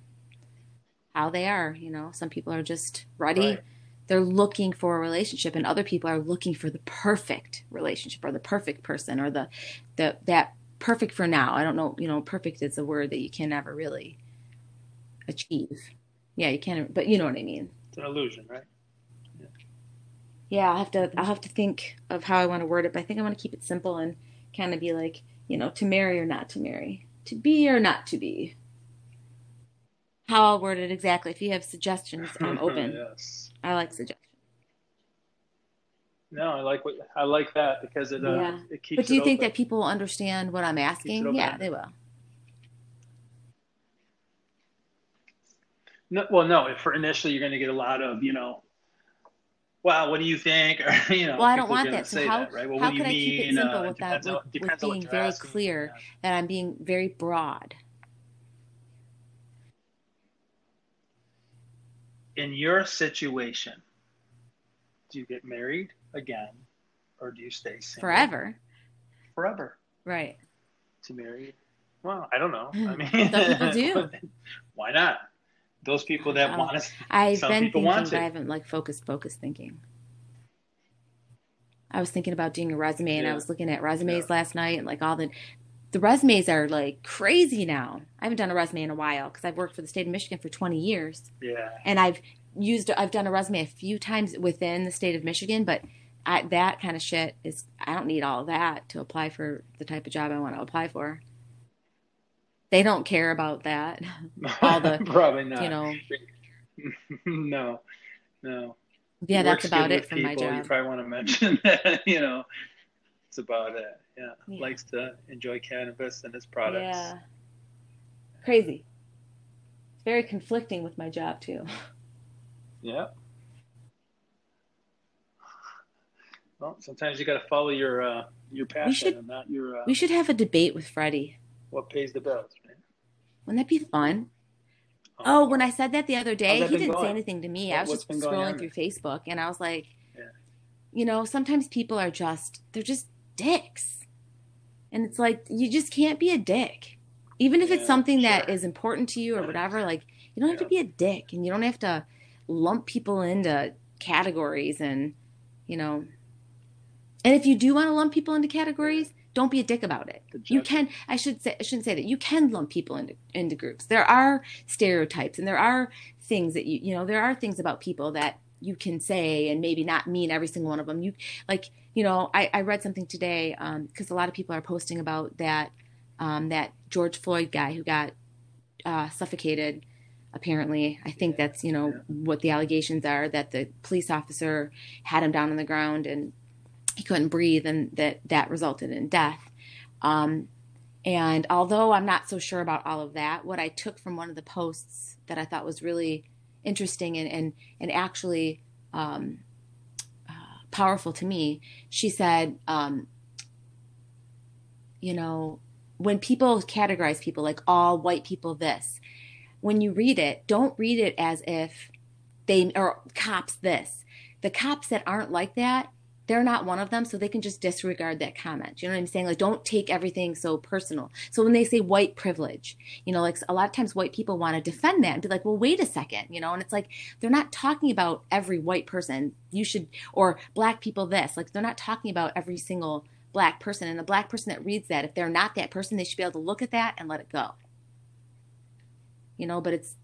how they are. You know, some people are just ready. Right. They're looking for a relationship, and other people are looking for the perfect relationship or the perfect person or the the that perfect for now. I don't know. You know, perfect is a word that you can never really achieve. Yeah, you can't. but you know what I mean. It's an illusion, right? Yeah, I'll have to I'll have to think of how I want to word it, but I think I want to keep it simple and kind of be like, you know, to marry or not to marry, to be or not to be. How I'll word it exactly. If you have suggestions, I'm open. yes. I like suggestions. No, I like what I like that because it uh, Yeah. it keeps. But do you think open. that people will understand what I'm asking? Yeah, they will. No, well, no. If for initially you're going to get a lot of, you know, wow, what do you think? Or you know, Well, I don't want that. So how that, right? Well, how could I keep it simple Uh, without with, with on what being very asking. clear Yeah. that I'm being very broad? In your situation, do you get married again, or do you stay single Forever. Forever Right. to marry. Well, I don't know. I mean, Some people do. Why not? Those people that Oh. want to. I've been thinking, but. I haven't like focused focused thinking. I was thinking about doing a resume, and I was looking at resumes Yeah. last night, and like all the the resumes are like crazy now. I haven't done a resume in a while because I've worked for the state of Michigan for 20 years, Yeah. and I've used I've done a resume a few times within the state of Michigan, but I, that kind of shit is I don't need all that to apply for the type of job I want to apply for. They don't care about that, All the- Probably not. you know. no, no. Yeah, that's about it for my people. You job. probably want to mention that. You know, it's about it. Yeah. Yeah. likes to enjoy cannabis and its products. Yeah. Crazy. It's very conflicting with my job too. Yeah. Well, sometimes you got to follow your uh, your passion should- and not your uh, We should have a debate with Freddie. What pays the bills. Right? Wouldn't that be fun? Oh, oh when I said that the other day, he didn't say anything to me. What- I was just going scrolling through Facebook and I was like, Yeah. you know, sometimes people are just, they're just dicks. And it's like, you just can't be a dick. Even if it's something that sure. is important to you or whatever, like, you don't have to be a dick and you don't have to lump people into categories and, you know, and if you do want to lump people into categories, don't be a dick about it. You can I should say I shouldn't say that. You can lump people into into groups. There are stereotypes and there are things that you you know, there are things about people that you can say and maybe not mean every single one of them. You like, you know, I, I read something today because a lot of people are posting about that um, that George Floyd guy who got uh, suffocated. Apparently, I think that's you know what the allegations are that the police officer had him down on the ground and he couldn't breathe, and that that resulted in death. Um, and although I'm not so sure about all of that, what I took from one of the posts that I thought was really interesting and and and actually um, uh, powerful to me, she said, um, you know, when people categorize people like all white people this, when you read it, don't read it as if they or cops this. The cops that aren't like that, they're not one of them, so they can just disregard that comment. You know what I'm saying? Like, don't take everything so personal. So when they say white privilege, you know, like a lot of times white people want to defend that and be like, well, wait a second, you know, and it's like they're not talking about every white person. You should, or black people this. Like, they're not talking about every single black person. And the black person that reads that, if they're not that person, they should be able to look at that and let it go. You know, but it's,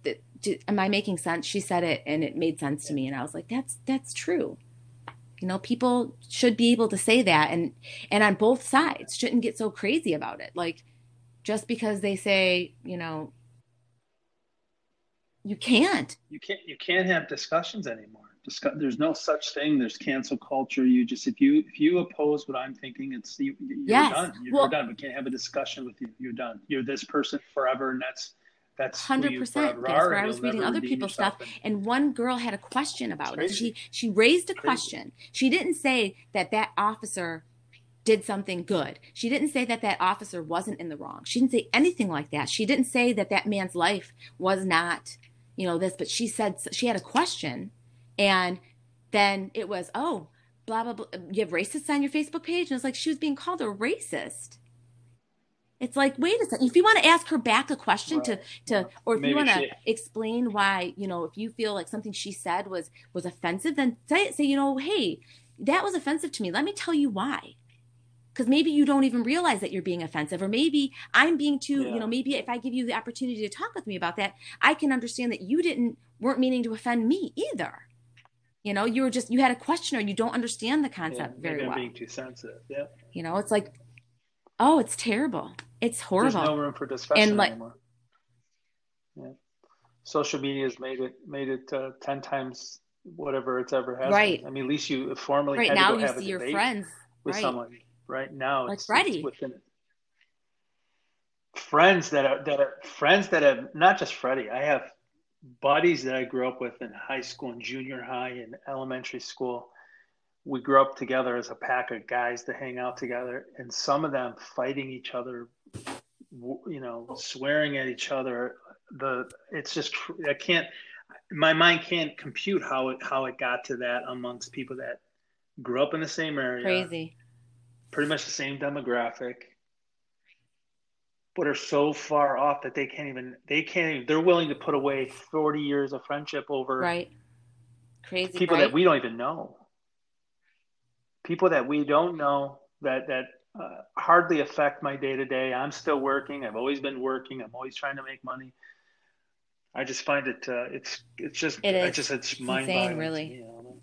am I making sense? She said it and it made sense to me. And I was like, that's, that's true. You know, people should be able to say that and, and on both sides shouldn't get so crazy about it. Like just because they say, you know, you can't. You can't. You can't have discussions anymore. Discuss, there's no such thing. There's cancel culture. You just if you if you oppose what I'm thinking, it's you, you're yes. done. You're, well, done. We can't have a discussion with you. You're done. You're this person forever, and that's that's hundred percent. That's where I was reading other people's stuff, and, and, one girl had a question about it. She she raised a question. She didn't say that that officer did something good. She didn't say that that officer wasn't in the wrong. She didn't say anything like that. She didn't say that that man's life was not you know, this, but she said she had a question and then it was, oh, blah, blah, blah. You have racists on your Facebook page? And it's like she was being called a racist. It's like, wait a second. If you want to ask her back a question right. to, to, or if Maybe you want to explain why, you know, if you feel like something she said was, was offensive, then say, say, you know, hey, that was offensive to me. Let me tell you why because maybe you don't even realize that you're being offensive or maybe i'm being too yeah. you know maybe if i give you the opportunity to talk with me about that i can understand that you didn't weren't meaning to offend me either you know you were just you had a question or you don't understand the concept yeah, very well being too sensitive yeah you know it's like oh it's terrible it's horrible there's no room for discussion and like, anymore yeah social media has made it made it uh, 10 times whatever it's ever had right i mean at least you formally right now you see your friends with right. someone right now. Like it's, Freddie. It's within friends that are that are friends that have not just Freddie. I have buddies that I grew up with in high school and junior high and elementary school. We grew up together as a pack of guys to hang out together, and some of them fighting each other, you know, swearing at each other. The it's just I can't. My mind can't compute how it how it got to that amongst people that grew up in the same area. Crazy pretty much the same demographic, but are so far off that they can't even they can't even, they're willing to put away 40 years of friendship over right crazy people right? that we don't even know people that we don't know that that uh, hardly affect my day to day i'm still working i've always been working i'm always trying to make money i just find it uh, it's it's just it is. I just it's, it's mind insane really me, you know?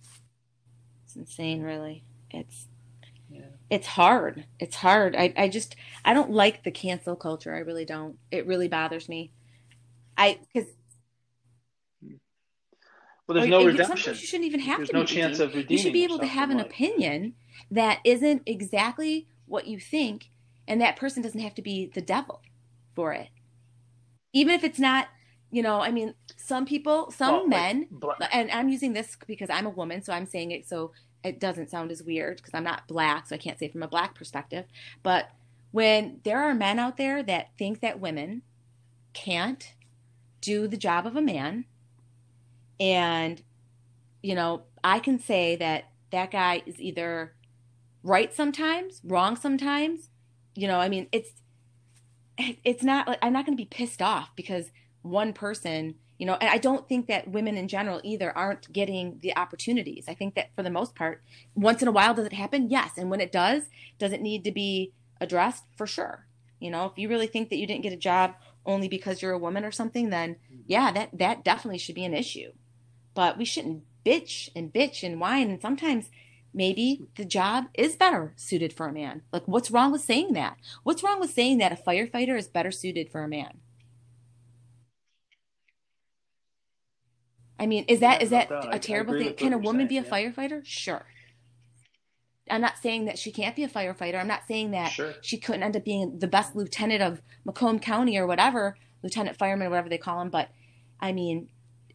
it's insane really it's it's hard. It's hard. I, I just I don't like the cancel culture. I really don't. It really bothers me. I because well, there's no redemption. Sometimes you shouldn't even have there's to. no be chance of redeeming. You should be able to have an opinion that isn't exactly what you think, and that person doesn't have to be the devil for it. Even if it's not, you know, I mean, some people, some well, men, like, and I'm using this because I'm a woman, so I'm saying it so it doesn't sound as weird because I'm not black, so I can't say from a black perspective. But when there are men out there that think that women can't do the job of a man, and, you know, I can say that that guy is either right sometimes, wrong sometimes. You know, I mean, it's, it's not like I'm not going to be pissed off because one person you know and i don't think that women in general either aren't getting the opportunities. I think that for the most part once in a while does it happen? Yes. And when it does does it need to be addressed? For sure. You know if you really think that you didn't get a job only because you're a woman or something then mm-hmm. yeah that that definitely should be an issue but we shouldn't bitch and bitch and whine and sometimes maybe the job is better suited for a man like what's wrong with saying that what's wrong with saying that a firefighter is better suited for a man I mean, is that is that a terrible thing? Can a woman be a yeah. firefighter? Sure. I'm not saying that she can't be a firefighter. I'm not saying that sure. she couldn't end up being the best lieutenant of Macomb County or whatever, lieutenant fireman whatever they call him. But I mean,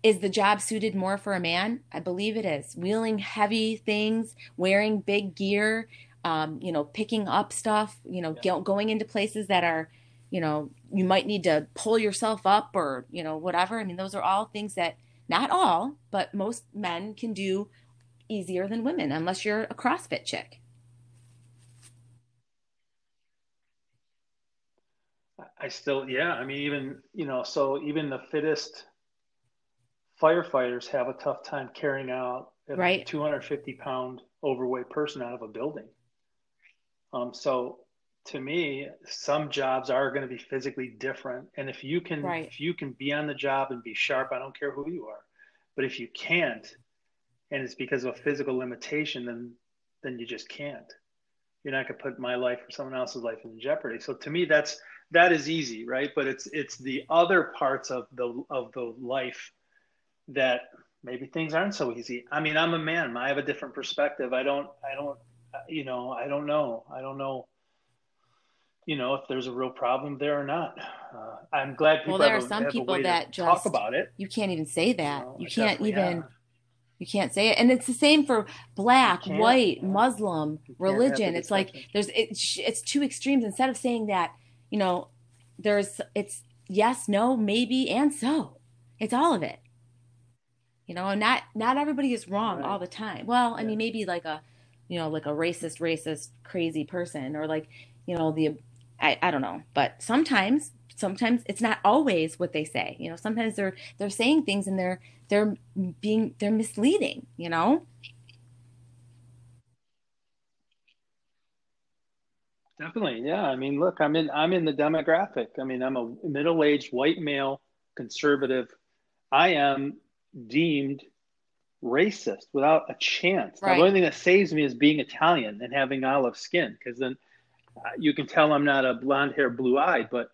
is the job suited more for a man? I believe it is. Wheeling heavy things, wearing big gear, um, you know, picking up stuff, you know, yeah. going into places that are, you know, you might need to pull yourself up or, you know, whatever. I mean, those are all things that not all, but most men can do easier than women, unless you're a CrossFit chick. I still, yeah. I mean, even, you know, so even the fittest firefighters have a tough time carrying out a right. 250 pound overweight person out of a building. Um, so to me, some jobs are going to be physically different, and if you can, Right. if you can be on the job and be sharp, I don't care who you are. But if you can't, and it's because of a physical limitation, then then you just can't. You're not going to put my life or someone else's life in jeopardy. So to me, that's that is easy, right? But it's it's the other parts of the of the life that maybe things aren't so easy. I mean, I'm a man. I have a different perspective. I don't I don't you know I don't know. I don't know. You know if there's a real problem there or not. Uh, I'm glad people. Well, there are some people that talk about it. You can't even say that. know, you can't even. have. You can't say it, and it's the same for black, white, yeah. Muslim, You can't have the religion. It's like there's it's it's two extremes. Instead of saying that, you know, there's it's yes, no, maybe, and so. It's all of it. You know, not not everybody is wrong Right. all the time. Well, I mean, maybe like a, you know, like a racist, racist, crazy person, or like, you know, the, I I don't know, but sometimes sometimes it's not always what they say. You know, sometimes they're they're saying things and they're they're being they're misleading. You know. Definitely, yeah. I mean, look, I'm in I'm in the demographic. I mean, I'm a middle-aged white male conservative. I am deemed racist without a chance. Now, the only thing that saves me is being Italian and having olive skin, because then uh, you can tell I'm not a blonde hair, blue eyed. But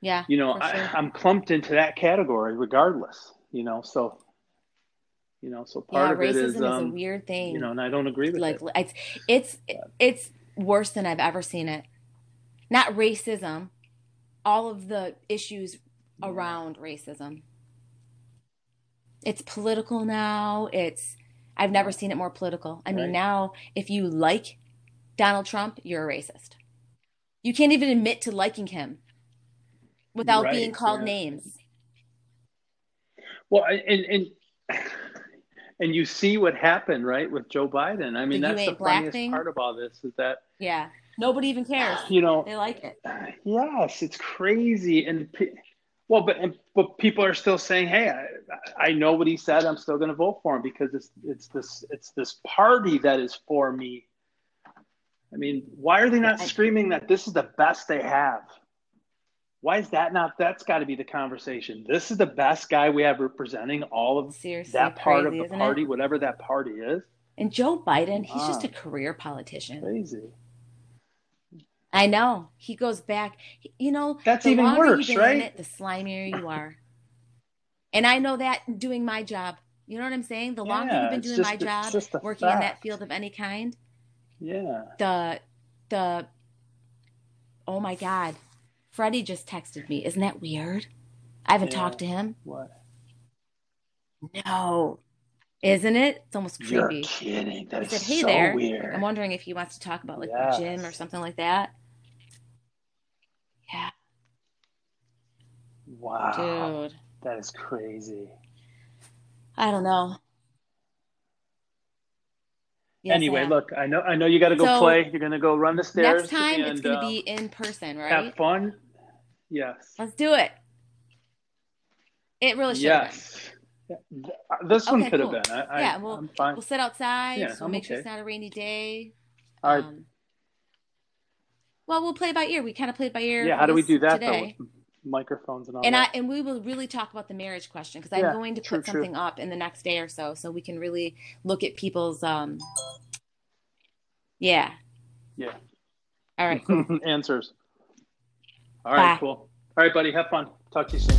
Yeah. you know, I, sure. I'm clumped into that category regardless. You know, so you know, so part yeah, of racism it is, is a um, weird thing. you know, and I don't agree with like it. it's it's it's worse than I've ever seen it. Not racism, all of the issues around racism. It's political now. It's I've never seen it more political. I mean, Right. now if you like Donald Trump, you're a racist. You can't even admit to liking him without Right, being called yeah. names. Well, and and and you see what happened, right, with Joe Biden. I mean, The that's the funniest thing? part of all this is that Yeah. Nobody even cares. you know, They like it. yes, it's crazy, and well, but but people are still saying, hey, I, I know what he said. I'm still going to vote for him because it's it's this it's this party that is for me. I mean, why are they not screaming that this is the best they have? Why is that not? That's got to be the conversation. This is the best guy we have representing all of Seriously, that part crazy, of the party, it? whatever that party is. And Joe Biden, he's just ah. a career politician. Crazy. I know. He goes back. You know, That's the even worse, you've been in right? it, the slimier you are. and I know that doing my job. You know what I'm saying? The longer Yeah, you've been doing my job, working in that field of any kind, Yeah. the the oh my god, Freddie just texted me. Isn't that weird? I haven't Yeah. talked to him. What? No, isn't it? It's almost creepy. You're kidding. That I said, "Hey so there." weird. I'm wondering if he wants to talk about like Yes. the gym or something like that. Yeah, wow. dude. That is crazy. I don't know. Yes, anyway, look, I know I know you got to go So, play. You're going to go run the stairs. Next time it's going to uh, be in person, right? have fun. Yes. Let's do it. It really should Yes. This one Okay, could cool. have been. I, I, Yeah, well, I'm been. fine. We'll sit outside, Yeah, so I'm make sure it's not a rainy day. All right. Well, we'll play by ear. We kind of played by ear. yeah. How do we do that today. though? Microphones and all And I and we will really talk about the marriage question because I'm Yeah, going to true, put true. something up in the next day or so, so we can really look at people's. um Yeah. Yeah. All right. Cool. Answers. All right. Bye. Cool. All right, buddy. Have fun. Talk to you soon.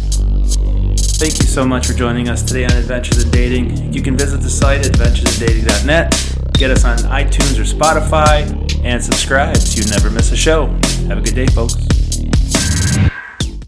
Thank you so much for joining us today on Adventures in Dating. You can visit the site adventuresindating.net, get us on iTunes or Spotify, and subscribe so you never miss a show. Have a good day, folks.